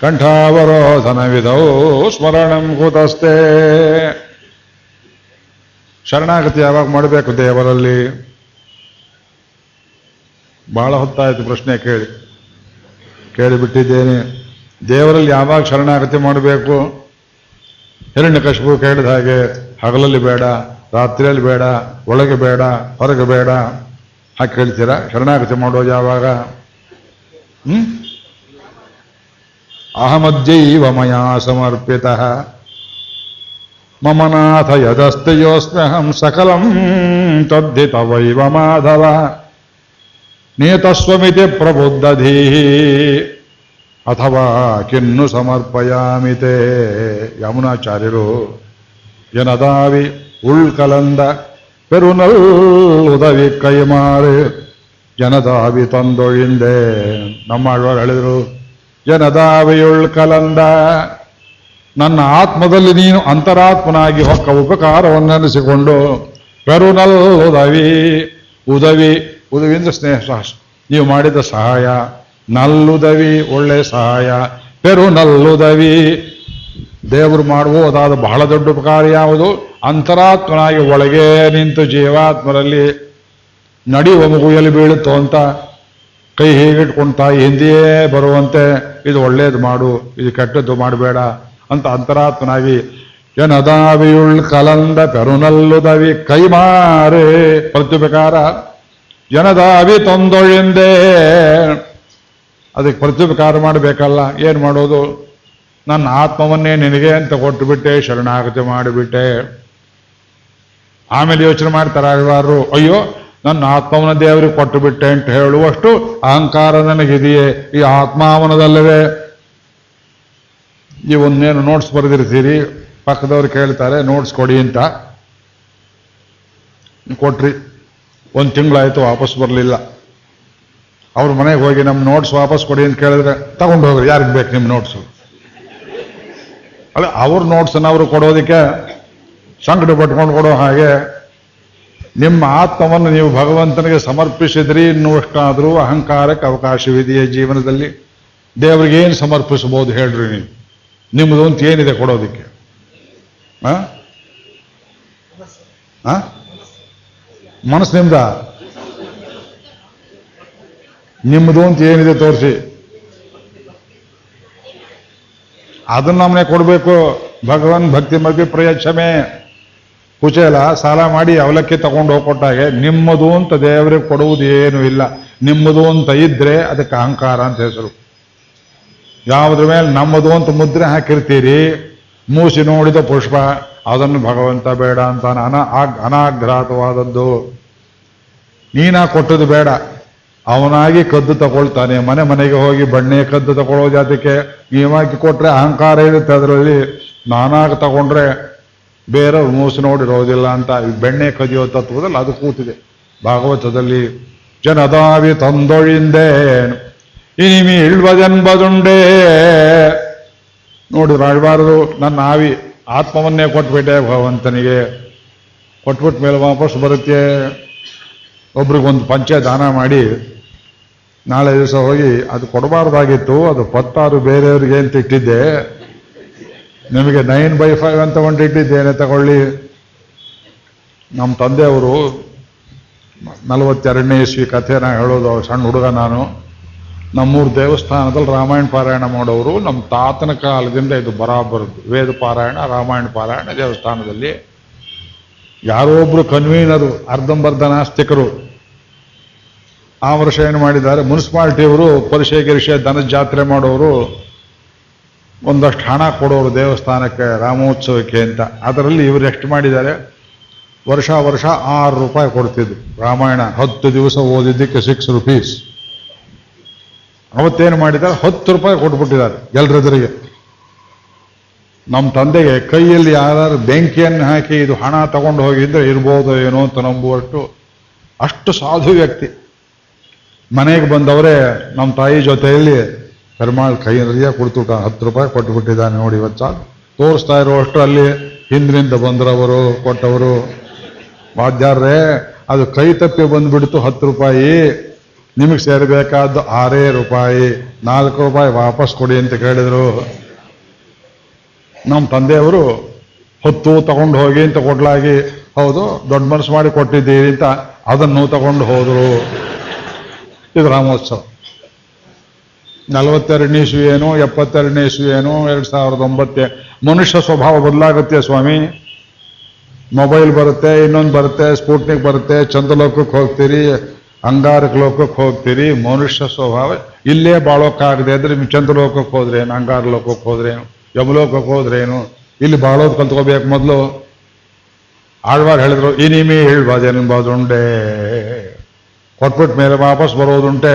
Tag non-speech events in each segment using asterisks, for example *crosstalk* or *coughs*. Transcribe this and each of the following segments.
ಕಂಠಾವರೋಧನವಿಧೌ ಸ್ಮರಣಂ ಕೂತಸ್ತೆ ಶರಣಾಗತಿ ಯಾವಾಗ ಮಾಡಬೇಕು ದೇವರಲ್ಲಿ? ಬಹಳ ಹೊತ್ತಾಯಿತು ಪ್ರಶ್ನೆ ಕೇಳಿ. ಕೇಳಿಬಿಟ್ಟಿದ್ದೇನೆ. ದೇವರಲ್ಲಿ ಯಾವಾಗ ಶರಣಾಗತಿ ಮಾಡಬೇಕು? ಹಿರಣ್ಯಕಶಿಪು ಕೇಳಿದ ಹಾಗೆ ಹಗಲಲ್ಲಿ ಬೇಡ, ರಾತ್ರಿಯಲ್ಲಿ ಬೇಡ, ಒಳಗೆ ಬೇಡ, ಹೊರಗೆ ಬೇಡ. ಹಾಗೆ ಕೇಳ್ತೀರಾ? ಶರಣಾಗತಿ ಮಾಡೋದು ಯಾವಾಗ? ಹ್ಮ್? ಅಹಮದ್ಯೈವ ಮಯಾ ಸಮರ್ಪಿತ ಮಮ ನಾಥ ಯದಸ್ತಯೋಸ್ಮ್ಯಹಂ ಸಕಲಂ ತದ್ಧಿತವೈವ ಮಾಧವ ನಿಯತಸ್ವಮಿತಿ ಪ್ರಬುದ್ಧಧೀ ಅಥವಾ ಕಿನ್ನು ಸಮರ್ಪಯಾಮಿತೆ ಯಮುನಾಚಾರ್ಯರು ಜನದಾವಿ ಉಳ್ಕಲಂದ ಪೆರುನಲ್ ಉದವಿ ಕೈಮಾರು ಜನದಾವಿ ತಂದೊಳಿಂದೆ ನಮ್ಮಾಳ್ವಾರು ಹೇಳಿದರು ಜನದಾವಿಯುಳ್ ಕಲಂದ. ನನ್ನ ಆತ್ಮದಲ್ಲಿ ನೀನು ಅಂತರಾತ್ಮನಾಗಿ ಹೊಕ್ಕ ಉಪಕಾರವನ್ನೆನಿಸಿಕೊಂಡು ಪೆರುನಲ್ ಉದವಿ ಉದವಿ ಉದವಿಂದ ಸ್ನೇಹ ನೀವು ಮಾಡಿದ ಸಹಾಯ, ನಲ್ಲುದವಿ, ಒಳ್ಳೆ ಸಹಾಯ ಪೆರು ನಲ್ಲುದವಿ ದೇವರು ಮಾಡುವುದಾದ ಬಹಳ ದೊಡ್ಡ ಉಪಕಾರ ಯಾವುದು? ಅಂತರಾತ್ಮನಾಗಿ ಒಳಗೆ ನಿಂತು ಜೀವಾತ್ಮರಲ್ಲಿ ನಡೆಯುವ ಮಗುಯಲ್ಲಿ ಬೀಳುತ್ತೋ ಅಂತ ಕೈ ಹೇಗಿಟ್ಕೊಂಡು ತಾಯಿ ಹಿಂದೆಯೇ ಬರುವಂತೆ, ಇದು ಒಳ್ಳೇದು ಮಾಡು, ಇದು ಕೆಟ್ಟದ್ದು ಮಾಡಬೇಡ ಅಂತ ಅಂತರಾತ್ಮನಾಗಿ ಜನದಾವಿಯುಳ್ ಕಲಂದ ಪೆರುನಲ್ಲುದವಿ ಕೈಮಾರೆ ಪ್ರತ್ಯುಪಕಾರ. ಜನದಾವಿ ತೊಂದೊಳಿಂದೇ ಅದಕ್ಕೆ ಪ್ರತ್ಯುಪಕಾರ ಮಾಡಬೇಕಲ್ಲ, ಏನು ಮಾಡೋದು? ನನ್ನ ಆತ್ಮವನ್ನೇ ನಿನಗೆ ಅಂತ ಕೊಟ್ಟುಬಿಟ್ಟೆ, ಶರಣಾಗತಿ ಮಾಡಿಬಿಟ್ಟೆ. ಆಮೇಲೆ ಯೋಚನೆ ಮಾಡ್ತಾರೆ ಆಳ್ವಾರರು ಅಯ್ಯೋ ನನ್ನ ಆತ್ಮವನ ದೇವರಿಗೆ ಕೊಟ್ಟು ಬಿಟ್ಟೆ ಅಂತ ಹೇಳುವಷ್ಟು ಅಹಂಕಾರ ನನಗಿದೆಯೇ. ಈ ಆತ್ಮಾವನದಲ್ಲವೇ ಒಂದೇನು ನೋಟ್ಸ್ ಬರೆದಿರ್ತೀರಿ? ಪಕ್ಕದವ್ರು ಕೇಳ್ತಾರೆ ನೋಟ್ಸ್ ಕೊಡಿ ಅಂತ. ಕೊಟ್ರಿ. ಒಂದು ತಿಂಗಳಾಯಿತು ವಾಪಸ್ ಬರಲಿಲ್ಲ. ಅವ್ರ ಮನೆಗೆ ಹೋಗಿ ನಮ್ಮ ನೋಟ್ಸ್ ವಾಪಸ್ ಕೊಡಿ ಅಂತ ಕೇಳಿದ್ರೆ, ತಗೊಂಡು ಹೋಗ್ರಿ, ಯಾರಿಗೆ ಬೇಕು ನಿಮ್ಮ ನೋಟ್ಸು ಅಲ್ಲ, ಅವ್ರ ನೋಟ್ಸನ್ನ ಅವರು ಕೊಡೋದಕ್ಕೆ ಸಂಕಟ ಪಟ್ಕೊಂಡು ಕೊಡೋ ಹಾಗೆ ನಿಮ್ಮ ಆತ್ಮವನ್ನು ನೀವು ಭಗವಂತನಿಗೆ ಸಮರ್ಪಿಸಿದ್ರಿ, ಇನ್ನುವಷ್ಟಾದರೂ ಅಹಂಕಾರಕ್ಕೆ ಅವಕಾಶವಿದೆಯೇ ಜೀವನದಲ್ಲಿ? ದೇವರಿಗೆ ಏನು ಸಮರ್ಪಿಸಬಹುದು ಹೇಳ್ರಿ ನೀವು? ನಿಮ್ಮದು ಅಂತ ಏನಿದೆ ಕೊಡೋದಕ್ಕೆ? ಮನಸ್ಸು ನಿಮ್ದ? ನಿಮ್ಮದು ಅಂತ ಏನಿದೆ ತೋರಿಸಿ. ಅದನ್ನ ನಮ್ಮನೆ ಕೊಡಬೇಕು. ಭಗವನ್ ಭಕ್ತಿ ಮಗ್ಗಿ ಪ್ರಯಚ್ಛಮೆ ಕುಚೇಲ, ಸಾಲ ಮಾಡಿ ಅವಲಕ್ಕಿ ತಗೊಂಡು ಹೋಗ್ಕೊಟ್ಟಾಗೆ ನಿಮ್ಮದು ಅಂತ ದೇವರಿಗೆ ಕೊಡುವುದು ಏನೂ ಇಲ್ಲ. ನಿಮ್ಮದು ಅಂತ ಇದ್ರೆ ಅದಕ್ಕೆ ಅಹಂಕಾರ ಅಂತ ಹೆಸರು. ಯಾವುದ್ರ ಮೇಲೆ ನಮ್ಮದು ಅಂತ ಮುದ್ರೆ ಹಾಕಿರ್ತೀರಿ, ಮೂಸಿ ನೋಡಿದ ಪುಷ್ಪ, ಅದನ್ನು ಭಗವಂತ ಬೇಡ ಅಂತ ಅನ ಅನಾಘ್ರಾತವಾದದ್ದು. ನೀನಾ ಕೊಟ್ಟದ್ದು ಬೇಡ. ಅವನಾಗಿ ಕದ್ದು ತಗೊಳ್ತಾನೆ. ಮನೆ ಮನೆಗೆ ಹೋಗಿ ಬಣ್ಣೆ ಕದ್ದು ತಗೊಳ್ಳೋದು ಅದಕ್ಕೆ ನೀವಾಗಿ ಕೊಟ್ರೆ ಅಹಂಕಾರ ಇರುತ್ತೆ ಅದರಲ್ಲಿ. ನಾನಾಗಿ ತಗೊಂಡ್ರೆ ಬೇರೆಯವ್ರು ಮೋಸ ನೋಡಿರೋದಿಲ್ಲ ಅಂತ ಬೆಣ್ಣೆ ಕದಿಯೋ ತತ್ವದಲ್ಲಿ ಅದು ಕೂತಿದೆ. ಭಾಗವತದಲ್ಲಿ, ಜನದಾವಿ ತಂದೊಳಿಂದೆ, ಇನಿಮಿ ಇಳ್ವದೆಂಬದುಂಡೇ. ನೋಡಿ ರಾಡಬಾರದು ನನ್ನ ಆವಿ ಆತ್ಮವನ್ನೇ ಕೊಟ್ಬಿಟ್ಟೆ ಭಗವಂತನಿಗೆ. ಕೊಟ್ಬಿಟ್ಟ ಮೇಲೆ ವಾಪಸ್ ಬರುತ್ತೆ. ಒಬ್ರಿಗೊಂದು ಪಂಚೆ ದಾನ ಮಾಡಿ, ನಾಳೆ ದಿವಸ ಹೋಗಿ ಅದು ಕೊಡಬಾರ್ದಾಗಿತ್ತು, ಅದು ಪತ್ತಾರು ಬೇರೆಯವ್ರಿಗೆ ಅಂತ ಇಟ್ಟಿದ್ದೆ. ನಿಮಗೆ ನೈನ್ ಬೈ ಫೈವ್ ಅಂತ ಒಂದು ಇಟ್ಟಿದ್ದೇನೆ, ತಗೊಳ್ಳಿ. ನಮ್ಮ ತಂದೆಯವರು ನಲವತ್ತೆರಡನೇ ಇಸ್ವಿ ಕಥೆನ ಹೇಳೋದು ಸಣ್ಣ ಹುಡುಗ ನಾನು. ನಮ್ಮೂರು ದೇವಸ್ಥಾನದಲ್ಲಿ ರಾಮಾಯಣ ಪಾರಾಯಣ ಮಾಡೋರು ನಮ್ಮ ತಾತನ ಕಾಲದಿಂದ ಇದು ಬರಾಬರ್ ವೇದ ಪಾರಾಯಣ, ರಾಮಾಯಣ ಪಾರಾಯಣ ದೇವಸ್ಥಾನದಲ್ಲಿ. ಯಾರೋ ಒಬ್ರು ಕನ್ವೀನರು ಅರ್ಧಂಬರ್ಧ ನಾಸ್ತಿಕರು ಆ ವರ್ಷ ಏನು ಮಾಡಿದ್ದಾರೆ, ಮುನ್ಸಿಪಾಲ್ಟಿಯವರು ಪರಿಷೆ ಗಿರಿಷೆ ದನದ ಜಾತ್ರೆ ಮಾಡೋರು. ಒಂದಷ್ಟು ಹಣ ಕೊಡೋರು ದೇವಸ್ಥಾನಕ್ಕೆ ರಾಮೋತ್ಸವಕ್ಕೆ ಅಂತ. ಅದರಲ್ಲಿ ಇವರು ಎಷ್ಟು ಮಾಡಿದ್ದಾರೆ? ವರ್ಷ ವರ್ಷ ಆರು ರೂಪಾಯಿ ಕೊಡ್ತಿದ್ರು. ರಾಮಾಯಣ ಹತ್ತು ದಿವಸ ಓದಿದ್ದಕ್ಕೆ ಸಿಕ್ಸ್ ರುಪೀಸ್ ಅವತ್ತೇನು ಮಾಡಿದ್ದಾರೆ? ಹತ್ತು ರೂಪಾಯಿ ಕೊಟ್ಬಿಟ್ಟಿದ್ದಾರೆ ಎಲ್ರೆದುರಿಗೆ. ನಮ್ಮ ತಂದೆಗೆ ಕೈಯಲ್ಲಿ ಯಾರು ಬೆಂಕಿಯನ್ನು ಹಾಕಿ ಇದು ಹಣ ತಗೊಂಡು ಹೋಗಿದ್ರೆ ಇರ್ಬೋದು ಏನೋ ಅಂತ ನಂಬುವಷ್ಟು ಅಷ್ಟು ಸಾಧು ವ್ಯಕ್ತಿ. ಮನೆಗೆ ಬಂದವರೇ ನಮ್ಮ ತಾಯಿ ಜೊತೆಯಲ್ಲಿ ಪೆರುಮಾಳ್ ಕೈ ನದಿಯ ಕೊಡ್ತುಟ ಹತ್ತು ರೂಪಾಯಿ ಕೊಟ್ಟು ಬಿಟ್ಟಿದ್ದಾನೆ ನೋಡಿ ಇವತ್ತು. ತೋರಿಸ್ತಾ ಇರುವಷ್ಟು ಅಲ್ಲಿ ಹಿಂದಿನಿಂದ ಬಂದ್ರವರು, ಕೊಟ್ಟವರು. ವಾದ್ಯಾರ್ರೇ, ಅದು ಕೈ ತಪ್ಪಿ ಬಂದ್ಬಿಡ್ತು ಹತ್ತು ರೂಪಾಯಿ. ನಿಮಗೆ ಸೇರಬೇಕಾದ್ದು ಆರೇ ರೂಪಾಯಿ. ನಾಲ್ಕು ರೂಪಾಯಿ ವಾಪಸ್ ಕೊಡಿ ಅಂತ ಕೇಳಿದ್ರು. ನಮ್ಮ ತಂದೆಯವರು, ಹೊತ್ತು ತಗೊಂಡು ಹೋಗಿ ಅಂತ ಕೊಡ್ಲಾಗಿ, ಹೌದು, ದೊಡ್ಡ ಮನಸ್ಸು ಮಾಡಿ ಕೊಟ್ಟಿದ್ದೀರಿ ಅಂತ ಅದನ್ನು ತಗೊಂಡು ಹೋದರು. ಇದು ರಾಮೋತ್ಸವ. ನಲವತ್ತೆರಡನೇ ಇಸ್ವಿ ಏನು, ಎಪ್ಪತ್ತೆರಡನೇ ಇಸ್ವಿ ಏನು, ಎರಡು ಸಾವಿರದ ಒಂಬತ್ತೆ. ಮನುಷ್ಯ ಸ್ವಭಾವ ಬದಲಾಗುತ್ತೆ ಸ್ವಾಮಿ. ಮೊಬೈಲ್ ಬರುತ್ತೆ, ಇನ್ನೊಂದು ಬರುತ್ತೆ, ಸ್ಪೂಟ್ನಿಕ್ ಬರುತ್ತೆ, ಚಂದ್ರಲೋಕಕ್ಕೆ ಹೋಗ್ತೀರಿ ಅಂಗಾರಕ ಲೋಕಕ್ಕೆ ಹೋಗ್ತೀರಿ, ಮನುಷ್ಯ ಸ್ವಭಾವ ಇಲ್ಲೇ ಬಾಳೋಕ್ಕಾಗದೆ ಅಂದ್ರೆ ಚಂದ್ರಲೋಕಕ್ಕೆ ಏನು ಅಂಗಾರ ಲೋಕಕ್ಕೆ ಹೋದ್ರೇನು ಯಮಲೋಕಕ್ಕೆ ಹೋದ್ರೇನು ಇಲ್ಲಿ ಬಾಳೋದು ಕಲ್ತ್ಕೋಬೇಕು ಮೊದಲು. ಆಳ್ವಾರ್ ಹೇಳಿದ್ರು, ಇನಿಮಿ ಹೇಳ್ಬಾದೇನಬಾದುಂಡೆ ಕೊಟ್ಬಿಟ್ಟ ಮೇಲೆ ವಾಪಸ್ ಬರೋದುಂಟೆ.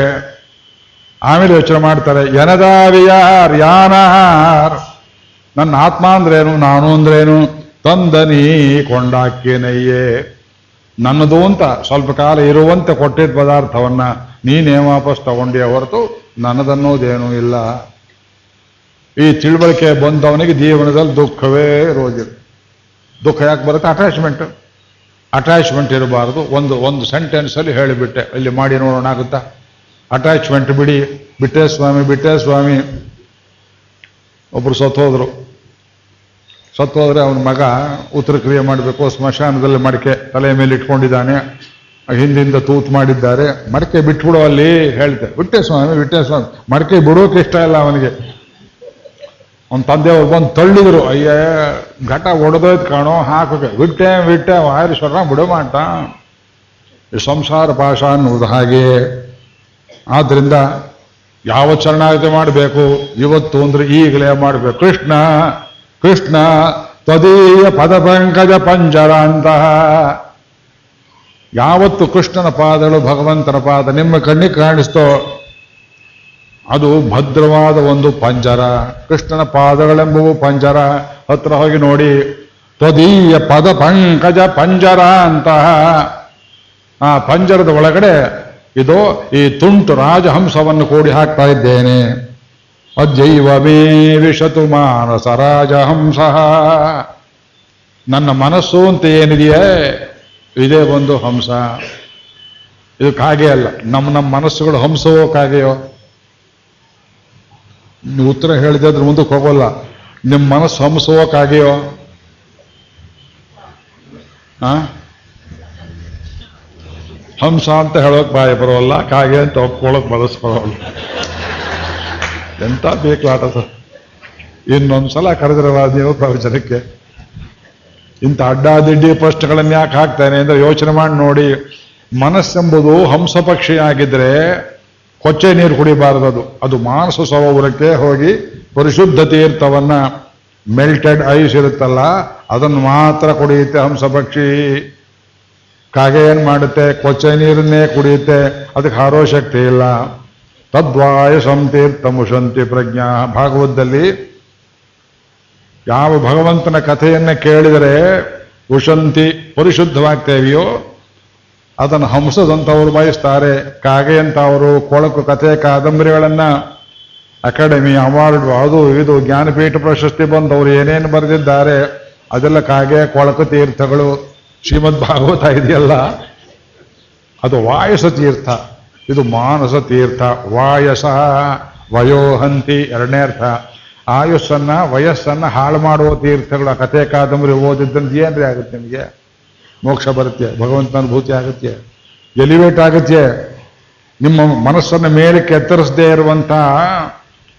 ಆಮೇಲೆ ಯೋಚನೆ ಮಾಡ್ತಾರೆ ಎನದಾವಿಯಾರ್ ಯಾನಹಾರ್, ನನ್ನ ಆತ್ಮ ಅಂದ್ರೇನು, ನಾನು ಅಂದ್ರೇನು ತಂದನಿ ಕೊಂಡಾಕೇನಯ್ಯೇ ನನ್ನದು ಅಂತ ಸ್ವಲ್ಪ ಕಾಲ ಇರುವಂತೆ ಕೊಟ್ಟಿದ್ದ ಪದಾರ್ಥವನ್ನ ನೀನೇ ವಾಪಸ್ ತಗೊಂಡಿಯ ಹೊರತು ನನ್ನದನ್ನೋದೇನೂ ಇಲ್ಲ. ಈ ತಿಳುವಳಿಕೆ ಬಂದವನಿಗೆ ಜೀವನದಲ್ಲಿ ದುಃಖವೇ ಇರೋದಿಲ್ಲ ದುಃಖ ಯಾಕೆ ಬರುತ್ತೆ? ಅಟ್ಯಾಚ್ಮೆಂಟ್ ಅಟ್ಯಾಚ್ಮೆಂಟ್ ಇರಬಾರದು. ಒಂದು ಒಂದು ಸೆಂಟೆನ್ಸ್ ಅಲ್ಲಿ ಹೇಳಿಬಿಟ್ಟೆ. ಇಲ್ಲಿ ಮಾಡಿ ನೋಡೋಣ ಆಗುತ್ತಾ? ಅಟ್ಯಾಚ್ಮೆಂಟ್ ಬಿಡಿ. ಬಿಟ್ಟೆ ಸ್ವಾಮಿ ಬಿಟ್ಟೆ ಸ್ವಾಮಿ. ಒಬ್ರು ಸತ್ತೋದ್ರು. ಸತ್ತೋದ್ರೆ ಅವನ ಮಗ ಉತ್ತರ ಕ್ರಿಯೆ ಮಾಡಬೇಕು, ಸ್ಮಶಾನದಲ್ಲಿ ಮಡಿಕೆ ತಲೆ ಮೇಲೆ ಇಟ್ಕೊಂಡಿದ್ದಾನೆ. ಹಿಂದಿಂದ ತೂತು ಮಾಡಿದ್ದಾರೆ. ಮಡಿಕೆ ಬಿಟ್ಬಿಡು ಅಲ್ಲಿ, ಹೇಳ್ತೆ. ಬಿಟ್ಟೆ ಸ್ವಾಮಿ ಬಿಟ್ಟೆ ಸ್ವಾಮಿ. ಮಡಿಕೆ ಬಿಡೋಕೆ ಇಷ್ಟ ಇಲ್ಲ ಅವನಿಗೆ. ಅವನ ತಂದೆಯವ್ರು ಬಂದು ತಳ್ಳಿದ್ರು. ಅಯ್ಯ, ಘಟ ಒಡೆದೋಯ್ತು ಕಾಣೋ ಹಾಕೋಕೆ ಬಿಟ್ಟೆ ಬಿಟ್ಟೆ ವಾಯರೇಶ್ವರ ಬಿಡೋ ಮಾಟ. ಸಂಸಾರ ಪಾಶ ಅನ್ನುವುದು ಹಾಗೆ. ಆದ್ರಿಂದ ಯಾವ ಚರಣಾಗತಿ ಮಾಡಬೇಕು? ಇವತ್ತು ಅಂದ್ರೆ ಈಗಲೇ ಮಾಡಬೇಕು. ಕೃಷ್ಣ ಕೃಷ್ಣ ತದೀಯ ಪದಪಂಕಜ ಪಂಜರ ಅಂತಹ ಯಾವತ್ತು ಕೃಷ್ಣನ ಪಾದಗಳು ಭಗವಂತನ ಪಾದ ನಿಮ್ಮ ಕಣ್ಣಿಗೆ ಕಾಣಿಸ್ತೋ, ಅದು ಭದ್ರವಾದ ಒಂದು ಪಂಜರ. ಕೃಷ್ಣನ ಪಾದಗಳೆಂಬುವು ಪಂಜರ. ಹತ್ರ ಹೋಗಿ ನೋಡಿ. ತ್ವದೀಯ ಪದ ಪಂಕಜ ಪಂಜರ ಅಂತಹ ಆ ಪಂಜರದ ಒಳಗಡೆ ಇದು ಈ ತುಂಟು ರಾಜಹಂಸವನ್ನು ಕೂಡಿ ಹಾಕ್ತಾ ಇದ್ದೇನೆ. ಅಜ್ಜೈವ ಮೇ ವಿಶತು ಮಾನಸ ರಾಜಹಂಸ. ನನ್ನ ಮನಸ್ಸು ಅಂತ ಏನಿದೆಯೇ, ಇದೇ ಒಂದು ಹಂಸ. ಇದು ಕಾಗೆ ಅಲ್ಲ, ನಮ್ಮ ನಮ್ಮ ಮನಸ್ಸುಗಳು ಹಂಸವೋ ಕಾಗೆಯೋ? ನೀವು ಉತ್ತರ ಹೇಳಿದೆ ಅದ್ರ ಮುಂದಕ್ಕೆ ಹೋಗೋಲ್ಲ. ನಿಮ್ಮ ಮನಸ್ಸು ಹಂಸವೋ ಕಾಗೆಯೋ? ಆ? ಹಂಸ ಅಂತ ಹೇಳೋಕೆ ಬಾಯಿ ಬರೋಲ್ಲ, ಕಾಗೆ ಅಂತ ಒಪ್ಕೊಳ್ಳೋಕೆ ಮನಸ್ಸು ಬರೋಲ್ಲ. ಎಂತ ಬೇಕಲಾಟ ಸರ್? ಇನ್ನೊಂದ್ಸಲ ಸಲ ನೀವು ಪ್ರವಚನಕ್ಕೆ. ಇಂಥ ಅಡ್ಡಾದಿಡ್ಡಿ ಪ್ರಶ್ನೆಗಳನ್ನ ಯಾಕೆ ಹಾಕ್ತಾನೆ ಅಂದ್ರೆ ಯೋಚನೆ ಮಾಡಿ ನೋಡಿ. ಮನಸ್ಸೆಂಬುದು ಹಂಸ ಪಕ್ಷಿಯಾಗಿದ್ರೆ ಕೊಚ್ಚೆ ನೀರು ಕುಡಿಬಾರದು ಅದು. ಅದು ಮಾನಸ ಸರೋವರಕ್ಕೆ ಹೋಗಿ ಪರಿಶುದ್ಧ ತೀರ್ಥವನ್ನ ಮೆಲ್ಟೆಡ್ ಐಸ್ ಇರುತ್ತಲ್ಲ, ಅದನ್ನು ಮಾತ್ರ ಕುಡಿಯುತ್ತೆ ಹಂಸ ಪಕ್ಷಿ. ಕಾಗೆ ಏನು ಮಾಡುತ್ತೆ? ಕೊಚ್ಚೆ ನೀರನ್ನೇ ಕುಡಿಯುತ್ತೆ. ಅದಕ್ಕೆ ಹಾರೋ ಶಕ್ತಿ ಇಲ್ಲ. ತದ್ವಾಯ ಸಂತೀರ್ಥ ಮುಷಂತಿ ಪ್ರಜ್ಞಾ ಭಾಗವತದಲ್ಲಿ ಯಾವ ಭಗವಂತನ ಕಥೆಯನ್ನು ಕೇಳಿದರೆ ಉಷಂತಿ ಪರಿಶುದ್ಧವಾಗ್ತೇವೆಯೋ, ಅದನ್ನು ಹಂಸದಂತವರು ಬಯಸ್ತಾರೆ. ಕಾಗೆ ಅಂತ ಅವರು ಕೊಳಕು ಕಥೆ, ಕಾದಂಬರಿಗಳನ್ನ ಅಕಾಡೆಮಿ ಅವಾರ್ಡ್, ಅದು ಇದು ಜ್ಞಾನಪೀಠ ಪ್ರಶಸ್ತಿ ಬಂದವರು ಏನೇನು ಬರೆದಿದ್ದಾರೆ, ಅದೆಲ್ಲ ಕಾಗೆ, ಕೊಳಕು ತೀರ್ಥಗಳು. ಶ್ರೀಮದ್ ಭಾಗವತ ಇದೆಯಲ್ಲ ಅದು ವಾಯಸ ತೀರ್ಥ. ಇದು ಮಾನಸ ತೀರ್ಥ. ವಾಯಸ ವಯೋಹಂತಿ ಎರಡನೇ ಅರ್ಥ. ಆಯುಸ್ಸನ್ನ ವಯಸ್ಸನ್ನ ಹಾಳು ಮಾಡುವ ತೀರ್ಥಗಳ ಕಥೆ ಕಾದಂಬರಿ ಓದಿದ್ದಂತ ಏನ್ರಿ ಆಗುತ್ತೆ ನಿಮಗೆ? ಮೋಕ್ಷ ಬರುತ್ತೆ, ಭಗವಂತನ ಅನುಭೂತಿ ಆಗುತ್ತೆ. ಎಲಿವೇಟ್ ಆಗುತ್ತೆ. ನಿಮ್ಮ ಮನಸ್ಸನ್ನು ಮೇಲಕ್ಕೆ ಎತ್ತರಿಸದೇ ಇರುವಂತ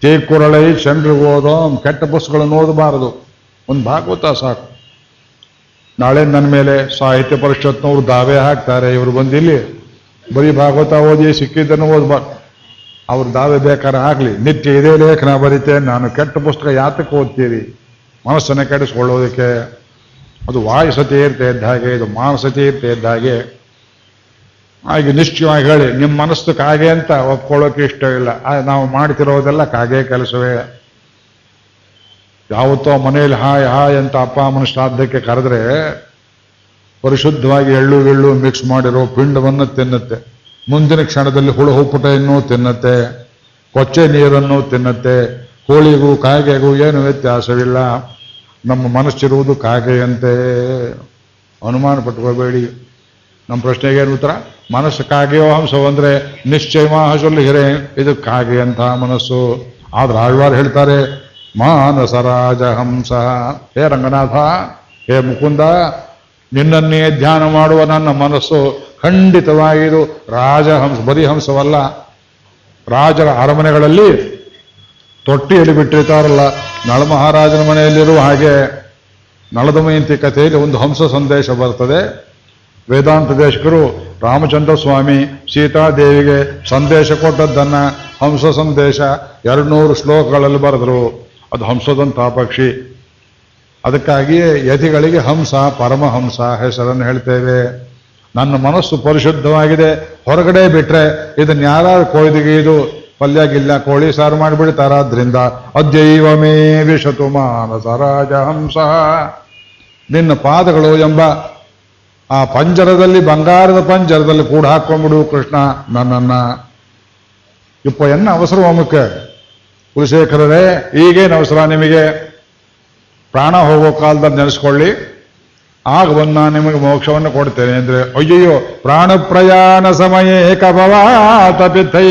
ತೇಕುರಳೈ ಚಂದ್ರಿಗೆ ಓದೋ ಕೆಟ್ಟ ಪುಸ್ತಕಗಳನ್ನು ಓದಬಾರದು. ಒಂದು ಭಾಗವತ ಸಾಕು. ನಾಳೆ ನನ್ನ ಮೇಲೆ ಸಾಹಿತ್ಯ ಪರಿಷತ್ನವ್ರು ದಾವೆ ಹಾಕ್ತಾರೆ. ಇವರು ಬಂದಿಲ್ಲಿ ಬರೀ ಭಾಗವತ ಓದಿ ಸಿಕ್ಕಿದ್ದನ್ನು ಓದ್ಬಾರ್ದು ಅವ್ರ ದಾವೆ ಬೇಕಾದ್ರೆ ಆಗಲಿ. ನಿತ್ಯ ಇದೇ ಲೇಖನ ಬರೀತೆ. ನಾನು ಕೆಟ್ಟ ಪುಸ್ತಕ ಯಾತಕ್ಕೆ ಓದ್ತೀರಿ? ಮನಸ್ಸನ್ನು ಕೆಡಿಸ್ಕೊಳ್ಳೋದಕ್ಕೆ. ಅದು ವಾಯುಸತಿ ಇರ್ತೇ ಇದ್ದ ಹಾಗೆ, ಇದು ಮಾನಸತಿ ಇರ್ತೇ ಇದ್ದ ಹಾಗೆ. ಹಾಗೆ ನಿಶ್ಚಯವಾಗಿ ಹೇಳಿ, ನಿಮ್ಮ ಮನಸ್ಸು ಕಾಗೆ ಅಂತ ಒಪ್ಕೊಳ್ಳೋಕೆ ಇಷ್ಟ ಇಲ್ಲ ನಾವು ಮಾಡ್ತಿರೋದೆಲ್ಲ ಕಾಗೆ ಕೆಲಸವೇ. ಯಾವತ್ತೋ ಮನೆಯಲ್ಲಿ ಹಾಯ್ ಹಾಯ್ ಅಂತ ಅಪ್ಪ ಅಮ್ಮನ ಶ್ರಾದ್ದಕ್ಕೆ ಕರೆದ್ರೆ ಪರಿಶುದ್ಧವಾಗಿ ಎಳ್ಳು ಎಳ್ಳು ಮಿಕ್ಸ್ ಮಾಡಿರೋ ಪಿಂಡವನ್ನು ತಿನ್ನುತ್ತೆ. ಮುಂದಿನ ಕ್ಷಣದಲ್ಲಿ ಹುಳು ಹುಪ್ಪುಟೆಯನ್ನು ತಿನ್ನುತ್ತೆ. ಕೊಚ್ಚೆ ನೀರನ್ನು ತಿನ್ನುತ್ತೆ. ಕೋಳಿಗೂ, ಕಾಗೆಗೂ ಏನು ವ್ಯತ್ಯಾಸವಿಲ್ಲ. ನಮ್ಮ ಮನಸ್ಸಿರುವುದು ಕಾಗೆಯಂತೆ. ಅನುಮಾನ ಪಟ್ಕೋಬೇಡಿ ನಮ್ಮ ಪ್ರಶ್ನೆಗೆ ಏನು ಉತ್ತರ? ಮನಸ್ಸು ಕಾಗೆಯೋ ಅಂದ್ರೆ ನಿಶ್ಚಯ ಮಾಹಸಲ್ಲಿ ಹಿರೇ. ಇದು ಕಾಗೆ ಅಂತ ಮನಸ್ಸು. ಆದ್ರೆ ಆಳ್ವಾರ್ ಹೇಳ್ತಾರೆ ಮಾನಸ ರಾಜ ಹಂಸ ಹೇ ರಂಗನಾಥ, ಹೇ ಮುಕುಂದ, ನಿನ್ನನ್ನೇ ಧ್ಯಾನ ಮಾಡುವ ನನ್ನ ಮನಸ್ಸು ಖಂಡಿತವಾಗಿದು ರಾಜಹಂಸ ಬರೀ ಹಂಸವಲ್ಲ ರಾಜರ ಅರಮನೆಗಳಲ್ಲಿ ತೊಟ್ಟಿಯಲ್ಲಿ ಬಿಟ್ಟಿರ್ತಾರಲ್ಲ ನಳ ಮಹಾರಾಜನ ಮನೆಯಲ್ಲಿರುವ ಹಾಗೆ ನಳದಮಯಂತಿ ಕಥೆಯಲ್ಲಿ ಒಂದು ಹಂಸ ಸಂದೇಶ ಬರ್ತದೆ. ವೇದಾಂತ ದೇಶಕರು ರಾಮಚಂದ್ರ ಸ್ವಾಮಿ ಸೀತಾದೇವಿಗೆ ಸಂದೇಶ ಕೊಟ್ಟದ್ದನ್ನ ಹಂಸ ಸಂದೇಶ ಎರಡ್ನೂರು ಶ್ಲೋಕಗಳಲ್ಲಿ ಬರೆದರು. ಅದು ಹಂಸದಂಥ ಪಕ್ಷಿ ಅದಕ್ಕಾಗಿಯೇ ಯತಿಗಳಿಗೆ ಹಂಸ ಪರಮಹಂಸ ಹೆಸರನ್ನು ಹೇಳ್ತೇವೆ. ನನ್ನ ಮನಸ್ಸು ಪರಿಶುದ್ಧವಾಗಿದೆ. ಹೊರಗಡೆ ಬಿಟ್ರೆ ಇದನ್ನ ಯಾರು ಇದು ಪಲ್ಯ ಗಿಲ್ಲ ಕೋಳಿ ಸಾರು ಮಾಡಿಬಿಡ್ತಾರಾದ್ರಿಂದ ಅದ್ಯೈವ ಮೇ ವಿಶತು ಮಾನಸ ರಾಜ ಹಂಸ. ನಿನ್ನ ಪಾದಗಳು ಎಂಬ ಆ ಪಂಜರದಲ್ಲಿ, ಬಂಗಾರದ ಪಂಜರದಲ್ಲಿ ಕೂಡ ಹಾಕೊಂಡ್ಬಿಡು ಕೃಷ್ಣ ನನ್ನನ್ನ. ಇಪ್ಪ ಎನ್ನ ಅವಸರ ಕುಲಶೇಖರರೇ ಈಗೇನು ಅವಸರ ನಿಮಗೆ ಪ್ರಾಣ ಹೋಗೋ ಕಾಲದಲ್ಲಿ ನೆನೆಸ್ಕೊಳ್ಳಿ. ಆಗ ಬಂದು ನಾನು ನಿಮಗೆ ಮೋಕ್ಷವನ್ನು ಕೊಡ್ತೇನೆ ಅಂದ್ರೆ ಅಯ್ಯಯ್ಯೋ ಪ್ರಾಣ ಪ್ರಯಾಣ ಸಮಯ ಕಭವಾತಪಿಥೈ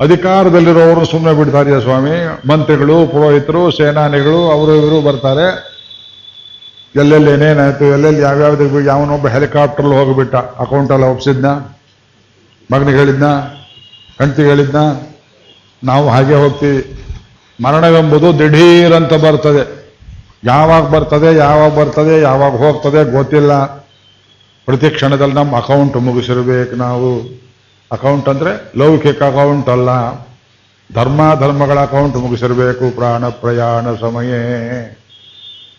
ಅಧಿಕಾರದಲ್ಲಿರೋರು ಸುಮ್ಮನೆ ಬಿಡ್ತಾರೆ ಸ್ವಾಮಿ? ಮಂತ್ರಿಗಳು, ಪುರೋಹಿತರು, ಸೇನಾನಿಗಳು, ಅವರು ಇವರು ಬರ್ತಾರೆ. ಎಲ್ಲೆಲ್ಲಿ ಏನೇನಾಯ್ತು ಎಲ್ಲೆಲ್ಲಿ ಯಾವ್ಯಾವ್ದು ಯಾವನೊಬ್ಬ ಹೆಲಿಕಾಪ್ಟರ್ಲ್ಲಿ ಹೋಗಿಬಿಟ್ಟ ಅಕೌಂಟಲ್ಲಿ ಒಪ್ಸಿದ್ನ? ಮಗನಿಗೆ ಹೇಳಿದ್ನ? ಹೆಂಡತಿಗೆ ಹೇಳಿದ್ನ? ನಾವು ಹಾಗೆ ಹೋಗ್ತೀವಿ. ಮರಣವೆಂಬುದು ದಿಢೀರಂತ ಬರ್ತದೆ. ಯಾವಾಗ ಬರ್ತದೆ ಯಾವಾಗ ಬರ್ತದೆ, ಯಾವಾಗ ಹೋಗ್ತದೆ ಗೊತ್ತಿಲ್ಲ. ಪ್ರತಿ ಕ್ಷಣದಲ್ಲಿ ನಮ್ಮ ಅಕೌಂಟ್ ಮುಗಿಸಿರ್ಬೇಕು ನಾವು. ಅಕೌಂಟ್ ಅಂದರೆ ಲೌಕಿಕ ಅಕೌಂಟ್ ಅಲ್ಲ. ಧರ್ಮ, ಧರ್ಮಗಳ ಅಕೌಂಟ್ ಮುಗಿಸಿರ್ಬೇಕು ಪ್ರಾಣ ಪ್ರಯಾಣ ಸಮಯ.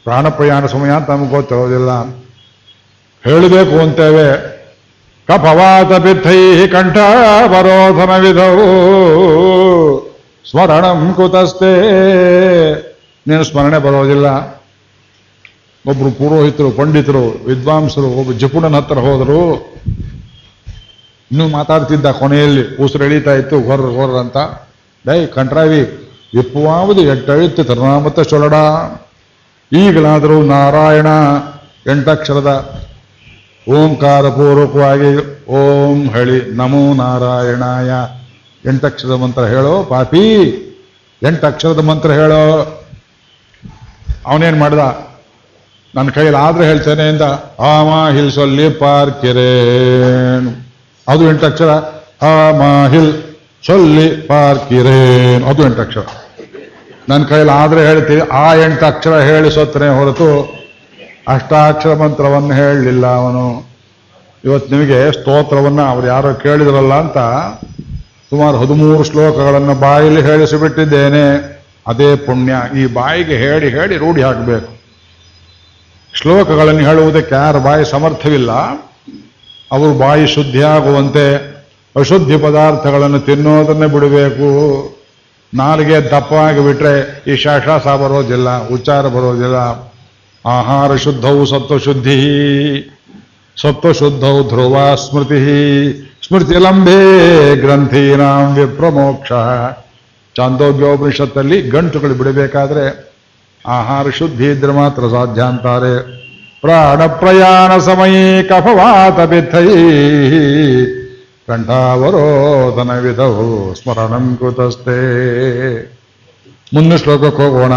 ಪ್ರಾಣ ಪ್ರಯಾಣ ಸಮಯ ಅಂತ ನಮ್ಗೆ ಗೊತ್ತಿರೋದಿಲ್ಲ. ಹೇಳಬೇಕು ಅಂತೇವೆ. ಕಫವಾತ ಕಂಠ ಬರೋಧನ ವಿಧವು. ಸ್ಮರಣಂ ಕುತಸ್ತೆ. ನೀನು ಸ್ಮರಣೆ ಬರೋದಿಲ್ಲ. ಒಬ್ರು ಪುರೋಹಿತರು, ಪಂಡಿತರು, ವಿದ್ವಾಂಸರು, ಒಬ್ಬ ಜಪುಣನ ಹತ್ರ ಹೋದರು. ಇನ್ನೂ ಮಾತಾಡ್ತಿದ್ದ ಕೊನೆಯಲ್ಲಿ, ಉಸಿರು ಎಳೀತಾ ಇತ್ತು, ಹೊರ ಹೊರ ಅಂತ. ಡೈ, ಕಂಟ್ರಾವಿ, ಎಪ್ಪುವಾವುದು ಎಂಟಳಿತ್ತು ತರುಣಾಮತ ಚೊಲಡ ಈಗಲಾದರೂ ನಾರಾಯಣ, ಎಂಟಕ್ಷರದ ಓಂಕಾರ ಪೂರ್ವಕವಾಗಿ ಓಂ ಹೇಳಿ ನಮೋ ನಾರಾಯಣಾಯ. ಎಂಟಕ್ಷರದ ಮಂತ್ರ ಹೇಳೋ, ಪಾಪಿ! ಎಂಟಕ್ಷರದ ಮಂತ್ರ ಹೇಳೋ. ಅವನೇನು ಮಾಡ್ದ? ನನ್ನ ಕೈಯಲ್ಲಿ ಆದ್ರೆ ಹೇಳ್ತೇನೆ ಅಂತ ಹಾಮ ಹಿಲ್ ಸೊಲ್ಲಿ ಪಾರ್ಕಿರೇನ್ ಅದು ಎಂಟಕ್ಷರ ಹಾಮ ಹಿಲ್ ಸೊಲ್ಲಿ ಪಾರ್ಕಿರೇನ್ ಅದು ಎಂಟಕ್ಷರ ನನ್ನ ಕೈಯಲ್ಲಿ ಆದ್ರೆ ಹೇಳ್ತೀವಿ ಆ ಎಂಟು ಅಕ್ಷರ ಹೇಳಿ ಸೊತ್ತನೆ ಹೊರತು ಅಷ್ಟಾಕ್ಷರ ಮಂತ್ರವನ್ನು ಹೇಳಲಿಲ್ಲ ಅವನು. ಇವತ್ತು ನಿಮಗೆ ಸ್ತೋತ್ರವನ್ನು ಅವ್ರು ಯಾರೋ ಕೇಳಿದ್ರಲ್ಲ ಅಂತ ಸುಮಾರು ಹದಿಮೂರು ಶ್ಲೋಕಗಳನ್ನು ಬಾಯಲ್ಲಿ ಹೇಳಿಸಿಬಿಟ್ಟಿದ್ದೇನೆ. ಅದೇ ಪುಣ್ಯ. ಈ ಬಾಯಿಗೆ ಹೇಳಿ ಹೇಳಿ ರೂಢಿ ಹಾಕಬೇಕು ಶ್ಲೋಕಗಳನ್ನು ಹೇಳುವುದಕ್ಕೆ ಯಾರ ಬಾಯಿ ಸಮರ್ಥವಿಲ್ಲ. ಅವರು ಬಾಯಿ ಶುದ್ಧಿಯಾಗುವಂತೆ ಅಶುದ್ಧಿ ಪದಾರ್ಥಗಳನ್ನು ತಿನ್ನೋದನ್ನೇ ಬಿಡಬೇಕು. ನಾಲಿಗೆ ದಪ್ಪವಾಗಿ ಬಿಟ್ರೆ ಈ ಶಾಶ್ವಾಸ ಬರೋದಿಲ್ಲ, ಉಚ್ಚಾರ ಬರೋದಿಲ್ಲ. ಆಹಾರ ಶುದ್ಧವು ಸತ್ವಶುದ್ಧಿ. ಸತ್ವಶುದ್ಧವು ಧ್ರುವ ಸ್ಮೃತಿ. ಸ್ಮೃತಿ ಲಂಬೆ ಗ್ರಂಥೀನಾಂ ವಿಪ್ರಮೋಕ್ಷ. ಚಾಂದೋಗ್ಯೋಪನಿಷತ್ತಲ್ಲಿ ಗಂಟುಗಳು ಬಿಡಬೇಕಾದ್ರೆ ಆಹಾರ ಶುದ್ಧಿ ಇದ್ರೆ ಮಾತ್ರ ಸಾಧ್ಯ ಅಂತಾರೆ. ಪ್ರಾಣ ಪ್ರಯಾಣ ಸಮಯೇ ಕಫವಾತ ಬಿಥೈ ಕಂಠಾವರೋಧನ ವಿಧವು ಸ್ಮರಣಂ ಕೃತಸ್ಥೆ. ಮುಂದೆ ಶ್ಲೋಕಕ್ಕೆ ಹೋಗೋಣ.